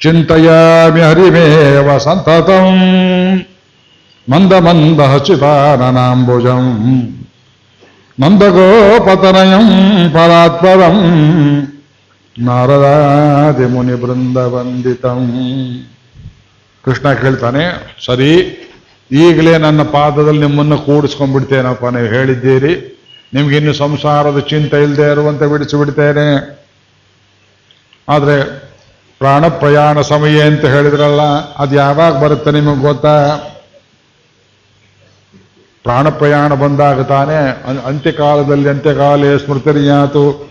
ಚಿಂತೆಯಾಮಿ ಹರಿಮೇವ ಸಂತತಂ. ಮಂದ ಮಂದ ಹಚಿತಾನನಾಂಬುಜಂ ನಂದಗೋಪತನಯಂ ಪರಾತ್ಪರಂ ನಾರದಾದಿ ಮುನಿ ಬೃಂದ ವಂದಿತಂ. ಕೃಷ್ಣ ಕೇಳ್ತಾನೆ ಸರಿ, ಈಗಲೇ ನನ್ನ ಪಾದದಲ್ಲಿ ನಿಮ್ಮನ್ನು ಕೂಡಿಸ್ಕೊಂಡ್ಬಿಡ್ತೇನಪ್ಪ, ನೀವು ಹೇಳಿದ್ದೀರಿ. ನಿಮ್ಗಿನ್ನು ಸಂಸಾರದ ಚಿಂತೆ ಇಲ್ಲದೆ ಇರುವಂತೆ ಬಿಡಿಸಿಬಿಡ್ತೇನೆ. ಆದರೆ ಪ್ರಾಣ ಪ್ರಯಾಣ ಸಮಯ ಅಂತ ಹೇಳಿದ್ರಲ್ಲ ಅದು ಯಾವಾಗ ಬರುತ್ತೆ ನಿಮಗೆ ಗೊತ್ತಾ? ಪ್ರಾಣ ಪ್ರಯಾಣ ಬಂದಾಗ ತಾನೇ ಅಂತ್ಯಕಾಲದಲ್ಲಿ ಅಂತ್ಯಕಾಲೇ ಸ್ಮೃತಿರಿಯಾತು.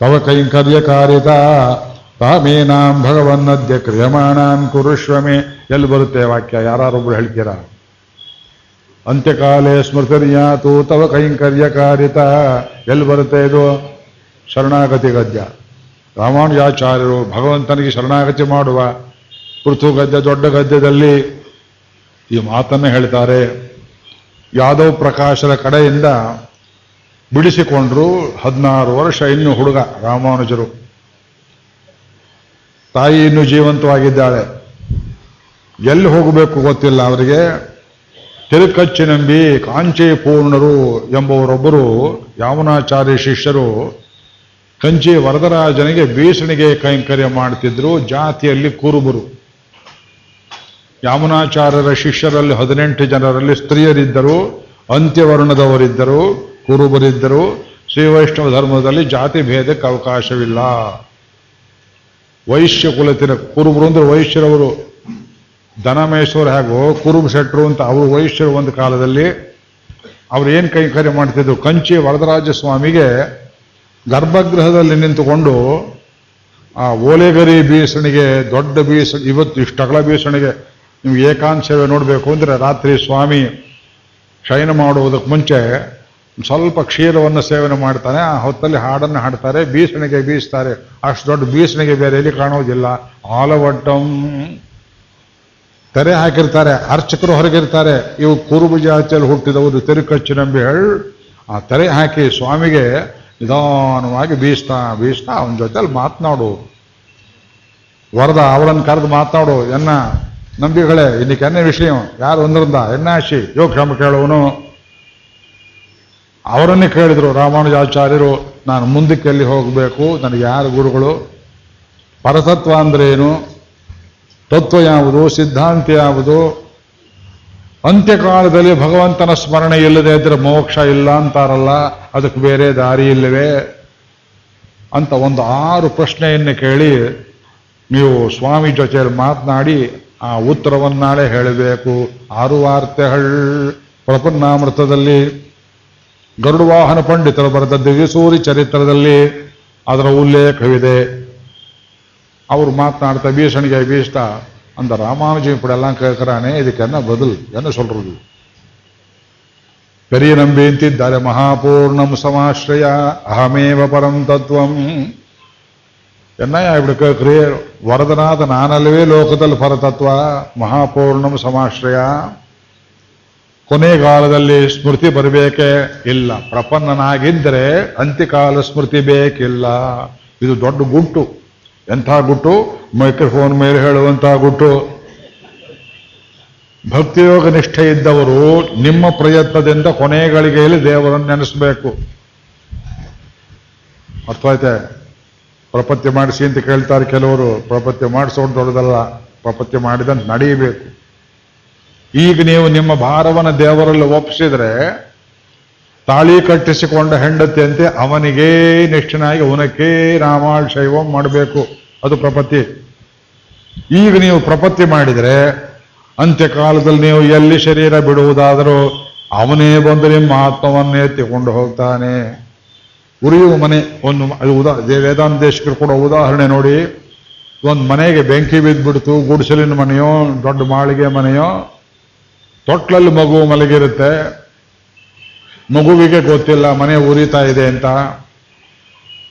ತವ ಕೈಂಕರ್ಯ ಕಾರ್ಯತ ತಾಮೇನಾಂ ಭಗವನ್ನದ್ಯ ಕ್ರಿಯಮಾಣಾನ್ ಕುರುಶ್ವಮೇ. ಎಲ್ಲಿ ಬರುತ್ತೆ ವಾಕ್ಯ? ಯಾರೊಬ್ರು ಹೇಳ್ತೀರಾ? ಅಂತ್ಯಕಾಲೇ ಸ್ಮೃತಿರಿಯಾತು, ತವ ಕೈಂಕರ್ಯ ಕಾರ್ಯತ ಎಲ್ಲಿ ಬರುತ್ತೆ ಇದು? ಶರಣಾಗತಿ ಗದ್ಯ. ರಾಮಾನುಜಾಚಾರ್ಯರು ಭಗವಂತನಿಗೆ ಶರಣಾಗತಿ ಮಾಡುವ ಪೃಥು ಗದ್ಯ ದೊಡ್ಡ ಗದ್ಯದಲ್ಲಿ ಈ ಮಾತನ್ನು ಹೇಳ್ತಾರೆ. ಯಾದವ್ ಪ್ರಕಾಶದ ಕಡೆಯಿಂದ ಬಿಡಿಸಿಕೊಂಡ್ರು ಹದಿನಾರು ವರ್ಷ ಇನ್ನು ಹುಡುಗ ರಾಮಾನುಜರು. ತಾಯಿ ಇನ್ನೂ ಜೀವಂತವಾಗಿದ್ದಾಳೆ. ಎಲ್ಲಿ ಹೋಗಬೇಕು ಗೊತ್ತಿಲ್ಲ ಅವರಿಗೆ. ತಿರುಕಚ್ಚಿ ನಂಬಿ ಕಾಂಚಿ ಪೂರ್ಣರು ಎಂಬುವರೊಬ್ಬರು ಯಾವನಾಚಾರ್ಯ ಶಿಷ್ಯರು ಕಂಚಿ ವರದರಾಜನಿಗೆ ಬೀಸಣಿಗೆ ಕೈಂಕರ್ಯ ಮಾಡ್ತಿದ್ರು, ಜಾತಿಯಲ್ಲಿ ಕುರುಬರು. ಯಾಮನಾಚಾರ್ಯರ ಶಿಷ್ಯರಲ್ಲಿ ಹದಿನೆಂಟು ಜನರಲ್ಲಿ ಸ್ತ್ರೀಯರಿದ್ದರು, ಅಂತ್ಯವರ್ಣದವರಿದ್ದರು, ಕುರುಬರಿದ್ದರು. ಶ್ರೀ ವೈಷ್ಣವ ಧರ್ಮದಲ್ಲಿ ಜಾತಿ ಭೇದಕ್ಕೆ ಅವಕಾಶವಿಲ್ಲ. ವೈಶ್ಯ ಕುಲತಿನ ಕುರುಬರು ಅಂದ್ರೆ ವೈಶ್ಯರವರು ದನಮೇಶ್ವರ ಹಾಗೂ, ಕುರುಬ ಶೆಟ್ರು ಅಂತ ಅವರು ವೈಶ್ಯರು ಒಂದು ಕಾಲದಲ್ಲಿ ಅವ್ರು ಏನು ಕೈಂಕರ್ಯ ಮಾಡ್ತಿದ್ರು, ಕಂಚಿ ವರದರಾಜ ಸ್ವಾಮಿಗೆ ಗರ್ಭಗೃಹದಲ್ಲಿ ನಿಂತುಕೊಂಡು, ಆ ಓಲೆಗರಿ ಬೀಸಣಿಗೆ, ದೊಡ್ಡ ಬೀಸ, ಇವತ್ತು ಇಷ್ಟಗಳ ಬೀಸಣಿಗೆ ನೀವು ಏಕಾಂತ ನೋಡಬೇಕು ಅಂದರೆ ರಾತ್ರಿ ಸ್ವಾಮಿ ಶಯನ ಮಾಡುವುದಕ್ಕೆ ಮುಂಚೆ ಸ್ವಲ್ಪ ಕ್ಷೀರವನ್ನು ಸೇವನೆ ಮಾಡ್ತಾನೆ. ಆ ಹೊತ್ತಲ್ಲಿ ಹಾಡನ್ನು ಹಾಡ್ತಾರೆ, ಬೀಸಣಿಗೆ ಬೀಸ್ತಾರೆ. ಅಷ್ಟು ದೊಡ್ಡ ಬೀಸಣಿಗೆ ಬೇರೆ ಎಲ್ಲಿ ಕಾಣೋದಿಲ್ಲ ಆಲವಟ್ಟಂ ತೆರೆ ಹಾಕಿರ್ತಾರೆ, ಅರ್ಚಕರು ಹೊರಗಿರ್ತಾರೆ. ಇವು ಕುರುಬು ಜಾತಿಯಲ್ಲಿ ಹುಟ್ಟಿದವರು ತೆರುಕಚ್ಚು ನಂಬಿ ಹೇಳ್ ಆ ತೆರೆ ಹಾಕಿ ಸ್ವಾಮಿಗೆ ನಿಧಾನವಾಗಿ ಬೀಸ್ತಾ ಬೀಸ್ತಾ ಅವನ ಜೊತೆಲಿ ಮಾತನಾಡು. ವರದ, ಅವಳನ್ನು ಕರೆದು ಮಾತನಾಡು, ಎನ್ನ ನಂಬಿಗಳೇ ಇನ್ನಕ್ಕೆ ಎನ್ನ ವಿಷಯ, ಯಾರು ಒಂದ್ರಿಂದ ಎನ್ನಾಶಿ ಯೋಗಕ್ಷೇಮ ಕೇಳುವನು. ಅವರನ್ನೇ ಕೇಳಿದ್ರು ರಾಮಾನುಜಾಚಾರ್ಯರು ನಾನು ಮುಂದಕ್ಕೆ ಎಲ್ಲಿ ಹೋಗಬೇಕು, ನನಗೆ ಯಾರು ಗುರುಗಳು? ಪರತತ್ವ ಅಂದ್ರೆ ಏನು? ತತ್ವ ಯಾವುದು? ಸಿದ್ಧಾಂತ ಯಾವುದು? ಅಂತ್ಯಕಾಲದಲ್ಲಿ ಭಗವಂತನ ಸ್ಮರಣೆ ಇಲ್ಲದೆ ಇದ್ರೆ ಮೋಕ್ಷ ಇಲ್ಲ ಅಂತಾರಲ್ಲ, ಅದಕ್ಕೆ ಬೇರೆ ದಾರಿ ಇಲ್ಲವೇ? ಅಂತ ಒಂದು ಆರು ಪ್ರಶ್ನೆಯನ್ನು ಕೇಳಿ, ನೀವು ಸ್ವಾಮಿ ಜೊತೆಯಲ್ಲಿ ಮಾತನಾಡಿ ಆ ಉತ್ತರವನ್ನಾಳೆ ಹೇಳಬೇಕು ಆರು ವಾರ್ತೆಗಳ್ ಪ್ರಪನ್ನಾಮೃತದಲ್ಲಿ ಗರುಡ ವಾಹನ ಪಂಡಿತರು ಬರೆದ ದಿವ್ಯಸೂರಿ ಚರಿತ್ರದಲ್ಲಿ ಅದರ ಉಲ್ಲೇಖವಿದೆ ಅವರು ಮಾತನಾಡ್ತಾ ಬೀಸಣಿಗೆ ಬೀಸ್ತಾ அந்த ராமானுஜம் இப்படியெல்லாம் கேட்கிறானே இதுக்கு என்ன பதில் என்ன சொல்றது பெரிய நம்பி ಅಂತಿದ್ದಾರೆ ಮಹಾಪೂರ್ಣಂ ಸಮಾಶ್ರಯ ಅಹಮೇವ ಪರಂ ತತ್ವಂ ಚೆನ್ನಾಗಿ ಆಗ್ಬಿಡ್ಕ ಕ್ರಿಯೆ ವರದನಾದ ನಾನಲ್ಲವೇ ಲೋಕದಲ್ಲಿ ಪರತತ್ವ ಮಹಾಪೂರ್ಣಂ ಸಮಾಶ್ರಯ ಕೊನೆ ಕಾಲದಲ್ಲಿ ಸ್ಮೃತಿ ಬರಬೇಕೇ ಇಲ್ಲ ಪ್ರಪನ್ನನಾಗಿದ್ದರೆ ಅಂತ್ಯಕಾಲ ಸ್ಮೃತಿ ಬೇಕಿಲ್ಲ ಇದು ದೊಡ್ಡ ಗುಟ್ಟು ಎಂಥ ಗುಟ್ಟು ಮೈಕ್ರೋಫೋನ್ ಮೇಲೆ ಹೇಳುವಂತಹ ಗುಟ್ಟು ಭಕ್ತಿಯೋಗ ನಿಷ್ಠೆ ಇದ್ದವರು ನಿಮ್ಮ ಪ್ರಯತ್ನದಿಂದ ಕೊನೆಗಳಿಗೆಯಲ್ಲಿ ದೇವರನ್ನು ನೆನೆಸಬೇಕು ಅರ್ಥವಾಯ್ತೆ ಪ್ರಪತ್ಯ ಮಾಡಿಸಿ ಅಂತ ಕೇಳ್ತಾರೆ ಕೆಲವರು. ಪ್ರಪತ್ಯ ಮಾಡಿಸೋದು ದೊಡ್ಡದಲ್ಲ ಪ್ರಪತ್ಯ ಮಾಡಿದಂತ ನಡೆಯಬೇಕು. ಈಗ ನೀವು ನಿಮ್ಮ ಭಾರವನ್ನು ದೇವರಲ್ಲಿ ಒಪ್ಪಿಸಿದ್ರೆ, ತಾಳಿ ಕಟ್ಟಿಸಿಕೊಂಡ ಹೆಂಡತಿಯಂತೆ ಅವನಿಗೇ ನಿಷ್ಠನಾಗಿ ಅವನಕ್ಕೇ ರಾಮಾಳ್ ಶೈವಂ ಮಾಡಬೇಕು. ಅದು ಪ್ರಪತ್ತಿ ಈಗ ನೀವು ಪ್ರಪತ್ತಿ ಮಾಡಿದರೆ ಅಂತ್ಯಕಾಲದಲ್ಲಿ ನೀವು ಎಲ್ಲಿ ಶರೀರ ಬಿಡುವುದಾದರೂ ಅವನೇ ಬಂದು ನಿಮ್ಮ ಆತ್ಮವನ್ನೇ ತಗೊಂಡು ಹೋಗ್ತಾನೆ. ಉರಿಯುವ ಮನೆ ಒಂದು ಉದಾ ವೇದಾಂತ ದೇಶಕರು ಕೊಡೋ ಉದಾಹರಣೆ ನೋಡಿ. ಒಂದು ಮನೆಗೆ ಬೆಂಕಿ ಬಿದ್ದುಬಿಡ್ತು, ಗುಡಿಸಲಿನ ಮನೆಯೋ, ದೊಡ್ಡ ಮಾಳಿಗೆ ಮನೆಯೋ, ತೊಟ್ಲಲ್ಲಿ ಮಗು ಮಲಗಿರುತ್ತೆ. ಮಗುವಿಗೆ ಗೊತ್ತಿಲ್ಲ, ಮನೆ ಉರಿತಾ ಇದೆ ಅಂತ.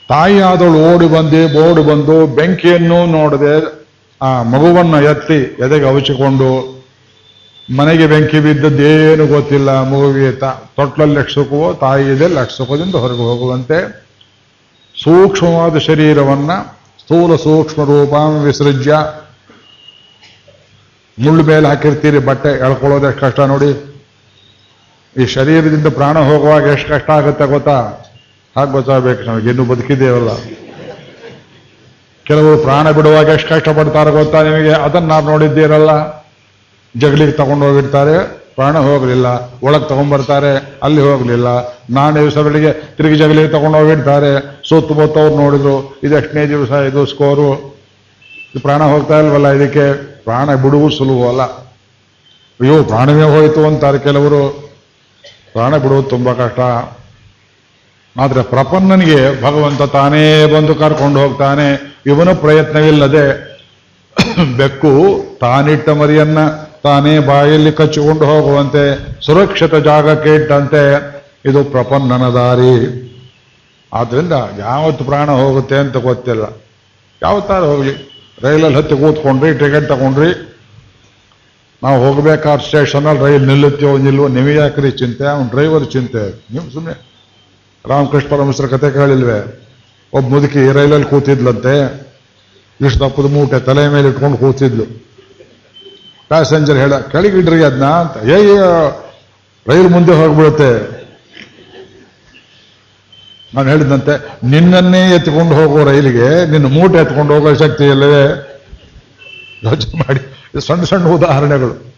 ತಾಯಿ ಆದವಳು ಓಡಿ ಬಂದು ಓಡಿ ಬಂದು ಬೆಂಕಿಯನ್ನು ನೋಡದೆ ಆ ಮಗುವನ್ನು ಎತ್ತಿ ಎದೆಗೆ ಅವಚಿಕೊಂಡು ಮನೆಗೆ ಬೆಂಕಿ ಬಿದ್ದದ್ದೇನು ಗೊತ್ತಿಲ್ಲ ಮಗುವಿಗೆ ತೊಟ್ಲಲ್ಲಿ ಲಕ್ಷಕವೋ ತಾಯಿ ಇದೆ ಲಕ್ಷಕದಿಂದ ಹೊರಗೆ ಹೋಗುವಂತೆ ಸೂಕ್ಷ್ಮವಾದ ಶರೀರವನ್ನು ಸ್ಥೂಲ ಸೂಕ್ಷ್ಮ ರೂಪ ವಿಸೃಜ್ಯ. ಮುಳ್ಳು ಮೇಲೆ ಹಾಕಿರ್ತೀರಿ, ಬಟ್ಟೆ ಎಳ್ಕೊಳ್ಳೋದು ಎಷ್ಟು ಕಷ್ಟ ನೋಡಿ. ಈ ಶರೀರದಿಂದ ಪ್ರಾಣ ಹೋಗುವಾಗ ಎಷ್ಟು ಕಷ್ಟ ಆಗುತ್ತೆ ಗೊತ್ತಾ? ಹಾಗೆ ಗೊತ್ತಾಗಬೇಕು ನಮಗೆ, ಇನ್ನೂ ಬದುಕಿದ್ದೇವಲ್ಲ. ಕೆಲವರು ಪ್ರಾಣ ಬಿಡುವಾಗ ಎಷ್ಟು ಕಷ್ಟಪಡ್ತಾರೆ ಗೊತ್ತಾ ನಿಮಗೆ? ಅದನ್ನು ನಾವು ನೋಡಿದ್ದೀರಲ್ಲ ಜಗಲಿಗೆ ತಗೊಂಡು ಹೋಗಿರ್ತಾರೆ. ಪ್ರಾಣ ಹೋಗಲಿಲ್ಲ. ಒಳಗೆ ತಗೊಂಡ್ಬರ್ತಾರೆ ಅಲ್ಲಿ ಹೋಗಲಿಲ್ಲ. ನಾಳೆ ದಿವಸಗಳಿಗೆ ತಿರುಗಿ ಜಗಲಿಗೆ ತಗೊಂಡು ಹೋಗಿರ್ತಾರೆ. ಸುತ್ತಮುತ್ತವ್ರು ನೋಡಿದ್ರು. ಇದೆಷ್ಟನೇ ದಿವಸ? ಇದು ಸ್ಕೋರು ಪ್ರಾಣ ಹೋಗ್ತಾ ಇಲ್ವಲ್ಲ ಇದಕ್ಕೆ? ಪ್ರಾಣ ಬಿಡುವು ಸುಲಭ ಅಲ್ಲ ಅಯ್ಯೋ, ಪ್ರಾಣವೇ ಹೋಯಿತು ಅಂತಾರೆ ಕೆಲವರು. ಪ್ರಾಣ ಬಿಡುವುದು ತುಂಬ ಕಷ್ಟ. ಆದರೆ ಪ್ರಪನ್ನನಿಗೆ ಭಗವಂತ ತಾನೇ ಬಂದು ಕರ್ಕೊಂಡು ಹೋಗ್ತಾನೆ. ಇವನು ಪ್ರಯತ್ನವಿಲ್ಲದೆ *coughs* ಬೆಕ್ಕು ತಾನಿಟ್ಟ ಮರಿಯನ್ನ ತಾನೇ ಬಾಯಲ್ಲಿ ಕಚ್ಚಿಕೊಂಡು ಹೋಗುವಂತೆ ಸುರಕ್ಷಿತ ಜಾಗಕ್ಕೆ ಇಟ್ಟಂತೆ ಇದು ಪ್ರಪನ್ನನ ದಾರಿ. ಆದ್ರಿಂದ ಯಾವತ್ತು ಪ್ರಾಣ ಹೋಗುತ್ತೆ ಅಂತ ಗೊತ್ತಿಲ್ಲ. ಯಾವತ್ತಾರು ಹೋಗ್ಲಿ. ರೈಲಲ್ಲಿ ಹತ್ತಿ ಕೂತ್ಕೊಂಡ್ರಿ, ಟಿಕೆಟ್ ತಗೊಂಡ್ರಿ. ನಾವು ಹೋಗ್ಬೇಕಾದ ಸ್ಟೇಷನಲ್ಲಿ ರೈಲ್ ನಿಲ್ಲುತ್ತೋ ನಿಲ್ವೋ ನೀವು ಯಾಕ್ರಿ ಚಿಂತೆ? ಅವ್ನು ಡ್ರೈವರ್ ಚಿಂತೆ. ನೀವು ಸುಮ್ಮನೆ ರಾಮಕೃಷ್ಣ ಪರಮೇಶ್ವರ ಕತೆ ಕೇಳಿಲ್ವೇ? ಒಬ್ಬ ಮುದುಕಿ ರೈಲಲ್ಲಿ ಕೂತಿದ್ಲಂತೆ. ಇಷ್ಟು ದಪ್ಪದ ಮೂಟೆ ತಲೆ ಮೇಲೆ ಇಟ್ಕೊಂಡು ಕೂತಿದ್ಲು. ಪ್ಯಾಸೆಂಜರ್ ಹೇಳ, ಕೆಳಗಿಡ್ರಿ ಅದನ್ನ ಅಂತ. ಏ ರೈಲು ಮುಂದೆ ಹೋಗ್ಬಿಡುತ್ತೆ. ನಾನು ಹೇಳಿದಂತೆ ನಿನ್ನನ್ನೇ ಎತ್ಕೊಂಡು ಹೋಗೋ ರೈಲಿಗೆ ನಿನ್ನ ಮೂಟೆ ಎತ್ಕೊಂಡು ಹೋಗೋ ಶಕ್ತಿ ಇಲ್ಲವೇ? ಯೋಚನೆ ಮಾಡಿ. ಸಣ್ಣ ಸಣ್ಣ ಉದಾಹರಣೆಗಳು.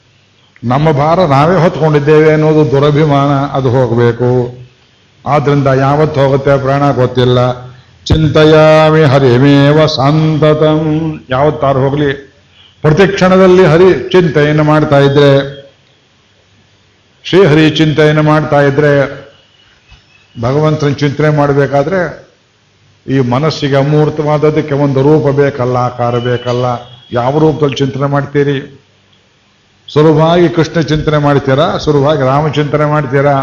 ನಮ್ಮ ಭಾರ ನಾವೇ ಹೊತ್ಕೊಂಡಿದ್ದೇವೆ ಅನ್ನೋದು ದುರಭಿಮಾನ, ಅದು ಹೋಗಬೇಕು. ಆದ್ರಿಂದ ಯಾವತ್ತು ಹೋಗುತ್ತೆ ಪ್ರಾಣ ಗೊತ್ತಿಲ್ಲ. ಚಿಂತೆಯಾಮಿ ಹರಿಮೇವ ಸಂತತಂ. ಯಾವತ್ತಾರು ಹೋಗಲಿ. ಪ್ರತಿ ಕ್ಷಣದಲ್ಲಿ ಹರಿ ಚಿಂತೆಯನ್ನು ಮಾಡ್ತಾ ಇದ್ರೆ ಶ್ರೀಹರಿ ಚಿಂತೆಯನ್ನು ಮಾಡ್ತಾ ಇದ್ರೆ, ಭಗವಂತನ ಚಿಂತನೆ ಮಾಡಬೇಕಾದ್ರೆ, ಈ ಮನಸ್ಸಿಗೆ ಅಮೂರ್ತವಾದದಕ್ಕೆ ಒಂದು ರೂಪ ಬೇಕಲ್ಲ, ಆಕಾರ ಬೇಕಲ್ಲ. ಯಾವ ರೂಪದಲ್ಲಿ ಚಿಂತನೆ ಮಾಡ್ತೀರಿ? ಸುಲಭವಾಗಿ ಕೃಷ್ಣ ಚಿಂತನೆ ಮಾಡ್ತೀರಾ? ಸುಲಭವಾಗಿ ರಾಮ ಚಿಂತನೆ ಮಾಡ್ತೀರಾ?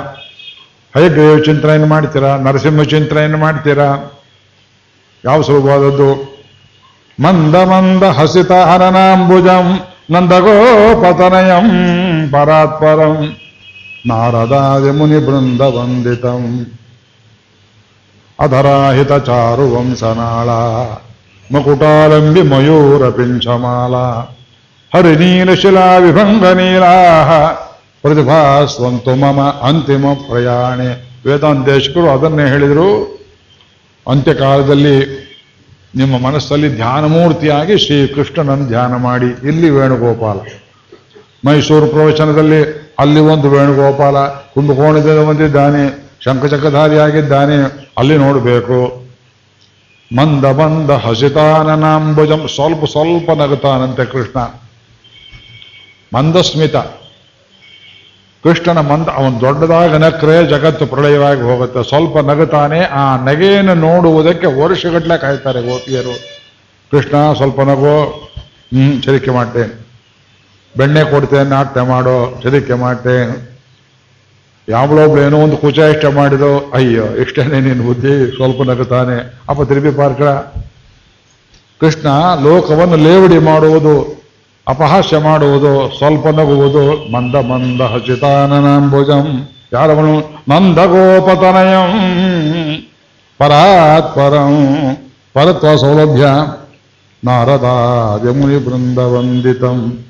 ಹಯಗ್ರೀವ ಚಿಂತನೆಯನ್ನು ಮಾಡ್ತೀರಾ? ನರಸಿಂಹ ಚಿಂತನೆಯನ್ನು ಮಾಡ್ತೀರಾ? ಯಾವ ಸುಲಭವಾದದ್ದು? ಮಂದ ಮಂದ ಹಸಿತ ಹರನಾಂಬುಜಂ ನಂದಗೋಪತನಯಂ ಪರಾತ್ಪರಂ ನಾರದಾದಿ ಮುನಿ ಬೃಂದ ವಂದಿತಂ ಅಧರಾಹಿತ ಚಾರು ವಂಶನಾಳ ಮಕುಟಾಲಂಬಿ ಮಯೂರ ಪಿಂಚಮಾಲ ಹರಿನೀಲಶಿಲಾ ವಿಭಂಗ ನೀಲಾ ಪ್ರತಿಭಾಸ್ವಂತು ಮಮ ಅಂತಿಮ ಪ್ರಯಾಣೆ ವೇದಾಂತೇಶಕರು ಅದನ್ನೇ ಹೇಳಿದರು. ಅಂತ್ಯಕಾಲದಲ್ಲಿ ನಿಮ್ಮ ಮನಸ್ಸಲ್ಲಿ ಧ್ಯಾನಮೂರ್ತಿಯಾಗಿ ಶ್ರೀಕೃಷ್ಣನನ್ನು ಧ್ಯಾನ ಮಾಡಿ. ಇಲ್ಲಿ ವೇಣುಗೋಪಾಲ. ಮೈಸೂರು ಪ್ರವಚನದಲ್ಲಿ ಅಲ್ಲಿ ಒಂದು ವೇಣುಗೋಪಾಲ ಕುಂಭಕೋಣದಲ್ಲಿ ಬಂದಿದ್ದಾನೆ, ಶಂಖಚಕ್ರಧಾರಿಯಾಗಿದ್ದಾನೆ. ಅಲ್ಲಿ ನೋಡಬೇಕು. ಮಂದ ಮಂದ ಹಸಿತಾನನಾಂಬುಜಂ ಸ್ವಲ್ಪ ಸ್ವಲ್ಪ ನಗುತ್ತಾನಂತೆ ಕೃಷ್ಣ. ಮಂದಸ್ಮಿತ. ಕೃಷ್ಣನ ಮಂದ, ಅವನು ದೊಡ್ಡದಾಗ ನಕ್ರೆ ಜಗತ್ತು ಪ್ರಳಯವಾಗಿ ಹೋಗುತ್ತೆ. ಸ್ವಲ್ಪ ನಗುತ್ತಾನೆ, ಆ ನಗೆಯನ್ನು ನೋಡುವುದಕ್ಕೆ ವರ್ಷಗಟ್ಟಲೆ ಕಾಯ್ತಾರೆ ಗೋಪಿಯರು. ಕೃಷ್ಣ, ಸ್ವಲ್ಪ ನಗು, ಹ್ಮ್ ಚರಿಕೆ ಮಾಡ್ತೇನೆ ಬೆಣ್ಣೆ ಕೊಡ್ತೇನೆ ನಾಟ್ಯ ಮಾಡೋ ಚರಿಕೆ ಮಾಡ್ತೇನೆ ಯಾವಳೊಬ್ಳು ಏನೋ ಒಂದು ಕುಚ ಇಷ್ಟ ಮಾಡಿದೋ, ಅಯ್ಯೋ ಇಷ್ಟೇನೆ ನೀನು ಬುದ್ಧಿ, ಸ್ವಲ್ಪ ನಗುತ್ತಾನೆ. ಅಪ್ಪ ತಿರುಪಿ ಪಾರ್ಕಳ. ಕೃಷ್ಣ ಲೋಕವನ್ನು ಲೇವಡಿ ಮಾಡುವುದು ಅಪಹಾಸ್ಯ ಮಾಡುವುದು, ಸ್ವಲ್ಪ ನಗುವುದು, ಮಂದ ಮಂದ ಹಸಿತಾನನಾಂಬುಜಂ ಯಾರವನು ನಂದಗೋಪತನಯಂ. ಪರಾತ್ಪರಂ ಪರತ್ವ ಸೌಲಭ್ಯ. ನಾರದಾದಿ ಮುನಿ ಬೃಂದ ವಂದಿತಂ.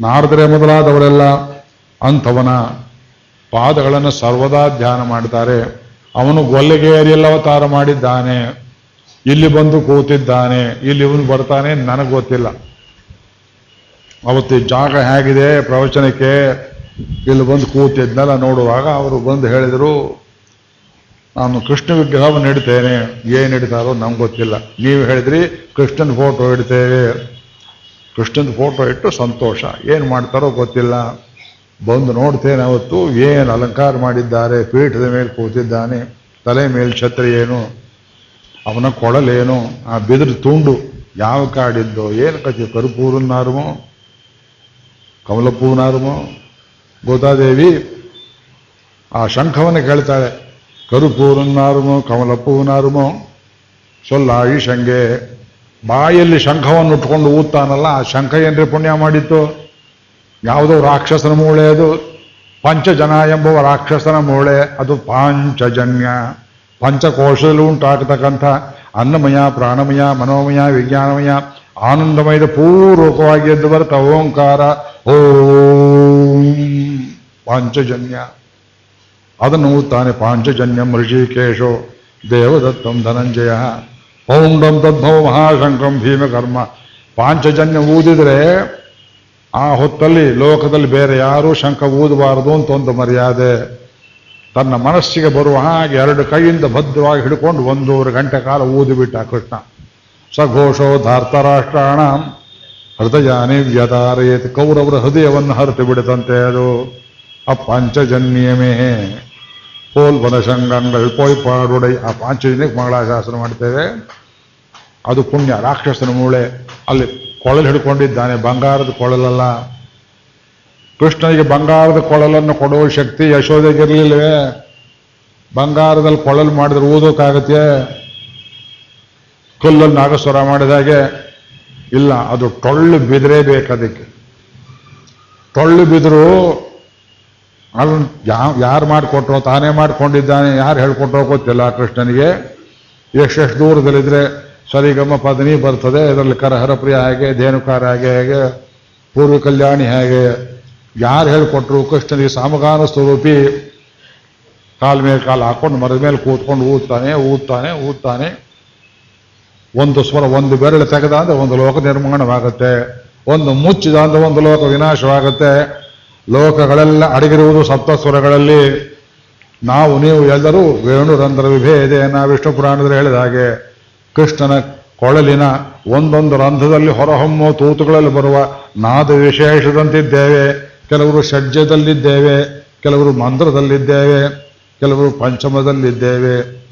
ನಾರದರೆ ಮೊದಲಾದವರೆಲ್ಲ ಅಂಥವನ. ಪಾದಗಳನ್ನು ಸರ್ವದಾ ಧ್ಯಾನ ಮಾಡ್ತಾರೆ. ಅವನು ಗೊಲ್ಲೆಗೇರಿಯಲ್ಲಿ ಅವತಾರ ಮಾಡಿದ್ದಾನೆ. ಇಲ್ಲಿ ಬಂದು ಕೂತಿದ್ದಾನೆ. ಇಲ್ಲಿ ಇವನು ಬರ್ತಾನೆ, ನನಗೆ ಗೊತ್ತಿಲ್ಲ. ಅವತ್ತು ಜಾಗ ಹೇಗಿದೆ ಪ್ರವಚನಕ್ಕೆ, ಇಲ್ಲಿ ಬಂದು ಕೂತಿದ್ನೆಲ್ಲ ನೋಡುವಾಗ ಅವರು ಬಂದು ಹೇಳಿದರು, ನಾನು ಕೃಷ್ಣ ವಿಗ್ರಹವನ್ನು ಇಡ್ತೇನೆ ಏನು ಇಡ್ತಾರೋ ನಮ್ಗೆ ಗೊತ್ತಿಲ್ಲ. ನೀವು ಹೇಳಿದ್ರಿ ಕೃಷ್ಣನ ಫೋಟೋ ಇಡ್ತೇವೆ. ಕೃಷ್ಣನ ಫೋಟೋ ಇಟ್ಟು ಸಂತೋಷ. ಏನು ಮಾಡ್ತಾರೋ ಗೊತ್ತಿಲ್ಲ. ಬಂದು ನೋಡ್ತೇನೆ ಅವತ್ತು, ಏನು ಅಲಂಕಾರ ಮಾಡಿದ್ದಾರೆ, ಪೀಠದ ಮೇಲೆ ಕೂತಿದ್ದಾನೆ, ತಲೆ ಮೇಲೆ ಛತ್ರಿ ಏನು, ಅವನ ಕೊಳಲೇನು, ಆ ಬಿದಿರು ತುಂಡು ಯಾವ ಕಾಡಿದ್ದೋ, ಏನು ಕಥೆ ಕರುಪೂರನ್ನಾರುಮೋ ಕಮಲಪ್ಪೂನಾರುಮೋ ಗೋದಾದೇವಿ ಆ ಶಂಖವನ್ನು ಕೇಳ್ತಾಳೆ. ಕರುಪೂರನ್ನಾರುಮೋ ಕಮಲಪ್ಪೂನಾರುಮೋ ಸೊಲ್ಲಾಯಿ ಶಂಗೆ, ಬಾಯಲ್ಲಿ ಶಂಖವನ್ನು ಉಟ್ಕೊಂಡು ಊದ್ತಾನಲ್ಲ, ಆ ಶಂಖ ಏನ್ರಿ ಪುಣ್ಯ ಮಾಡಿತ್ತು? ಯಾವುದೋ ರಾಕ್ಷಸನ ಮೂಳೆ ಅದು. ಪಂಚಜನ ಎಂಬುವ ರಾಕ್ಷಸನ ಮೂಳೆ, ಅದು ಪಾಂಚಜನ್ಯ. ಪಂಚಕೋಶದಲ್ಲಿ ಉಂಟಾಗತಕ್ಕಂಥ ಅನ್ನಮಯ, ಪ್ರಾಣಮಯ, ಮನೋಮಯ, ವಿಜ್ಞಾನಮಯ ಆನಂದಮಯದ ಪೂರ್ವಕವಾಗಿ ಎದ್ದು ಬರುತ್ತ ಓಂಕಾರ. ಓಂ ಪಾಂಚಜನ್ಯ. ಅದನ್ನು ತಾನೆ ಪಾಂಚಜನ್ಯಂ ಋಷಿಕೇಶೋ ದೇವದತ್ತಂ ಧನಂಜಯ. ಪೌಂಡಂ ತದ್ಭವ ಮಹಾಶಂಕಂ ಭೀಮಕರ್ಮ. ಪಾಂಚಜನ್ಯ ಊದಿದ್ರೆ ಆ ಹೊತ್ತಲ್ಲಿ ಲೋಕದಲ್ಲಿ ಬೇರೆ ಯಾರೂ ಶಂಖ ಊದಬಾರದು ಅಂತ ಒಂದು ಮರ್ಯಾದೆ. ತನ್ನ ಮನಸ್ಸಿಗೆ ಬರುವ ಹಾಗೆ ಎರಡು ಕೈಯಿಂದ ಭದ್ರವಾಗಿ ಹಿಡ್ಕೊಂಡು ಒಂದೂವರೆ ಗಂಟೆ ಕಾಲ ಊದಿಬಿಟ್ಟ ಕೃಷ್ಣ. ಸಘೋಷೋ ಧಾರ್ತರಾಷ್ಟ್ರಾಣ ಹೃದಯಾನಿ ವ್ಯತಾರಯೇತಿ ಕೌರವರ ಹೃದಯವನ್ನು ಹರಿತು ಬಿಡುತ್ತಂತೆ ಅದು ಆ ಪಾಂಚಜನ್ಯಮೇ ಪೋಲ್ ಬನಶಂಗಂಗಳು ಪೋಯ್ ಪಾಡುಡೈ ಆ ಪಾಂಚಜನ್ಯಕ್ಕೆ ಮಂಗಳಾಶಾಸನ ಮಾಡ್ತೇವೆ. ಅದು ಪುಣ್ಯ ರಾಕ್ಷಸನ ಮೂಳೆ. ಅಲ್ಲಿ ಕೊಳಲು ಹಿಡ್ಕೊಂಡಿದ್ದಾನೆ, ಬಂಗಾರದ ಕೊಳಲಲ್ಲ. ಕೃಷ್ಣನಿಗೆ ಬಂಗಾರದ ಕೊಳಲನ್ನು ಕೊಡುವ ಶಕ್ತಿ ಯಶೋಧೆಗಿರಲಿಲ್ಲವೇ ಬಂಗಾರದಲ್ಲಿ ಕೊಳಲು ಮಾಡಿದ್ರೆ ಊದೋಕ್ಕಾಗತ್ತೆ ಕಲ್ಲಲ್ಲಿ ನಾಗಸ್ವರ ಮಾಡಿದಾಗೆ ಇಲ್ಲ, ಅದು ಟೊಳ್ಳು ಅದಕ್ಕೆ. ಟೊಳ್ಳು ಬಿದ್ರು ಅದನ್ನು ಯಾರು ಮಾಡಿಕೊಟ್ರೋ ತಾನೇ ಮಾಡಿಕೊಂಡಿದ್ದಾನೆ, ಯಾರು ಹೇಳ್ಕೊಟ್ರೋ ಗೊತ್ತಿಲ್ಲ ಕೃಷ್ಣನಿಗೆ. ಎಷ್ಟೆಷ್ಟು ದೂರದಲ್ಲಿದ್ರೆ ಸರಿಗಮ್ಮ ಪದನಿ ಬರ್ತದೆ, ಇದರಲ್ಲಿ ಕರಹರಪ್ರಿಯ ಹೇಗೆ, ಧೇನುಕಾರ ಹೇಗೆ ಹೇಗೆ, ಪೂರ್ವ ಕಲ್ಯಾಣಿ ಹೇಗೆ. ಯಾರು ಹೇಳ್ಕೊಟ್ರು ಕೃಷ್ಣನಿಗೆ ಸಾಮಗಾನ ಸ್ವರೂಪಿ ಕಾಲ ಮೇಲೆ ಕಾಲು ಹಾಕೊಂಡು ಮರದ ಮೇಲೆ ಕೂತ್ಕೊಂಡು ಊದ್ತಾನೆ ಊದ್ತಾನೆ ಊದ್ತಾನೆ. ಒಂದು ಸ್ವರ ಒಂದು ಬೆರಳು ತೆಗೆದ ಒಂದು ಲೋಕ ನಿರ್ಮಾಣವಾಗುತ್ತೆ. ಒಂದು ಮುಚ್ಚಿದ ಅಂದ್ರೆ ಒಂದು ಲೋಕ ವಿನಾಶವಾಗುತ್ತೆ. ಲೋಕಗಳೆಲ್ಲ ಅಡಗಿರುವುದು ಸಪ್ತಸ್ವರಗಳಲ್ಲಿ ನಾವು ನೀವು ಎಲ್ಲರೂ ವೇಣುರಂಧ್ರ ವಿಭೇದೇನ ವಿಷ್ಣು ಪುರಾಣದಲ್ಲಿ ಹೇಳಿದ ಹಾಗೆ ಕೃಷ್ಣನ ಕೊಳಲಿನ ಒಂದೊಂದು ರಂಧ್ರದಲ್ಲಿ ಹೊರಹೊಮ್ಮುವ ತೂತುಗಳಲ್ಲಿ ಬರುವ ನಾದ ವಿಶೇಷದಂತಿದ್ದೇವೆ. ಕೆಲವರು ಷಡ್ಜದಲ್ಲಿದ್ದೇವೆ ಕೆಲವರು ಮಂತ್ರದಲ್ಲಿದ್ದೇವೆ ಕೆಲವರು ಪಂಚಮದಲ್ಲಿದ್ದೇವೆ.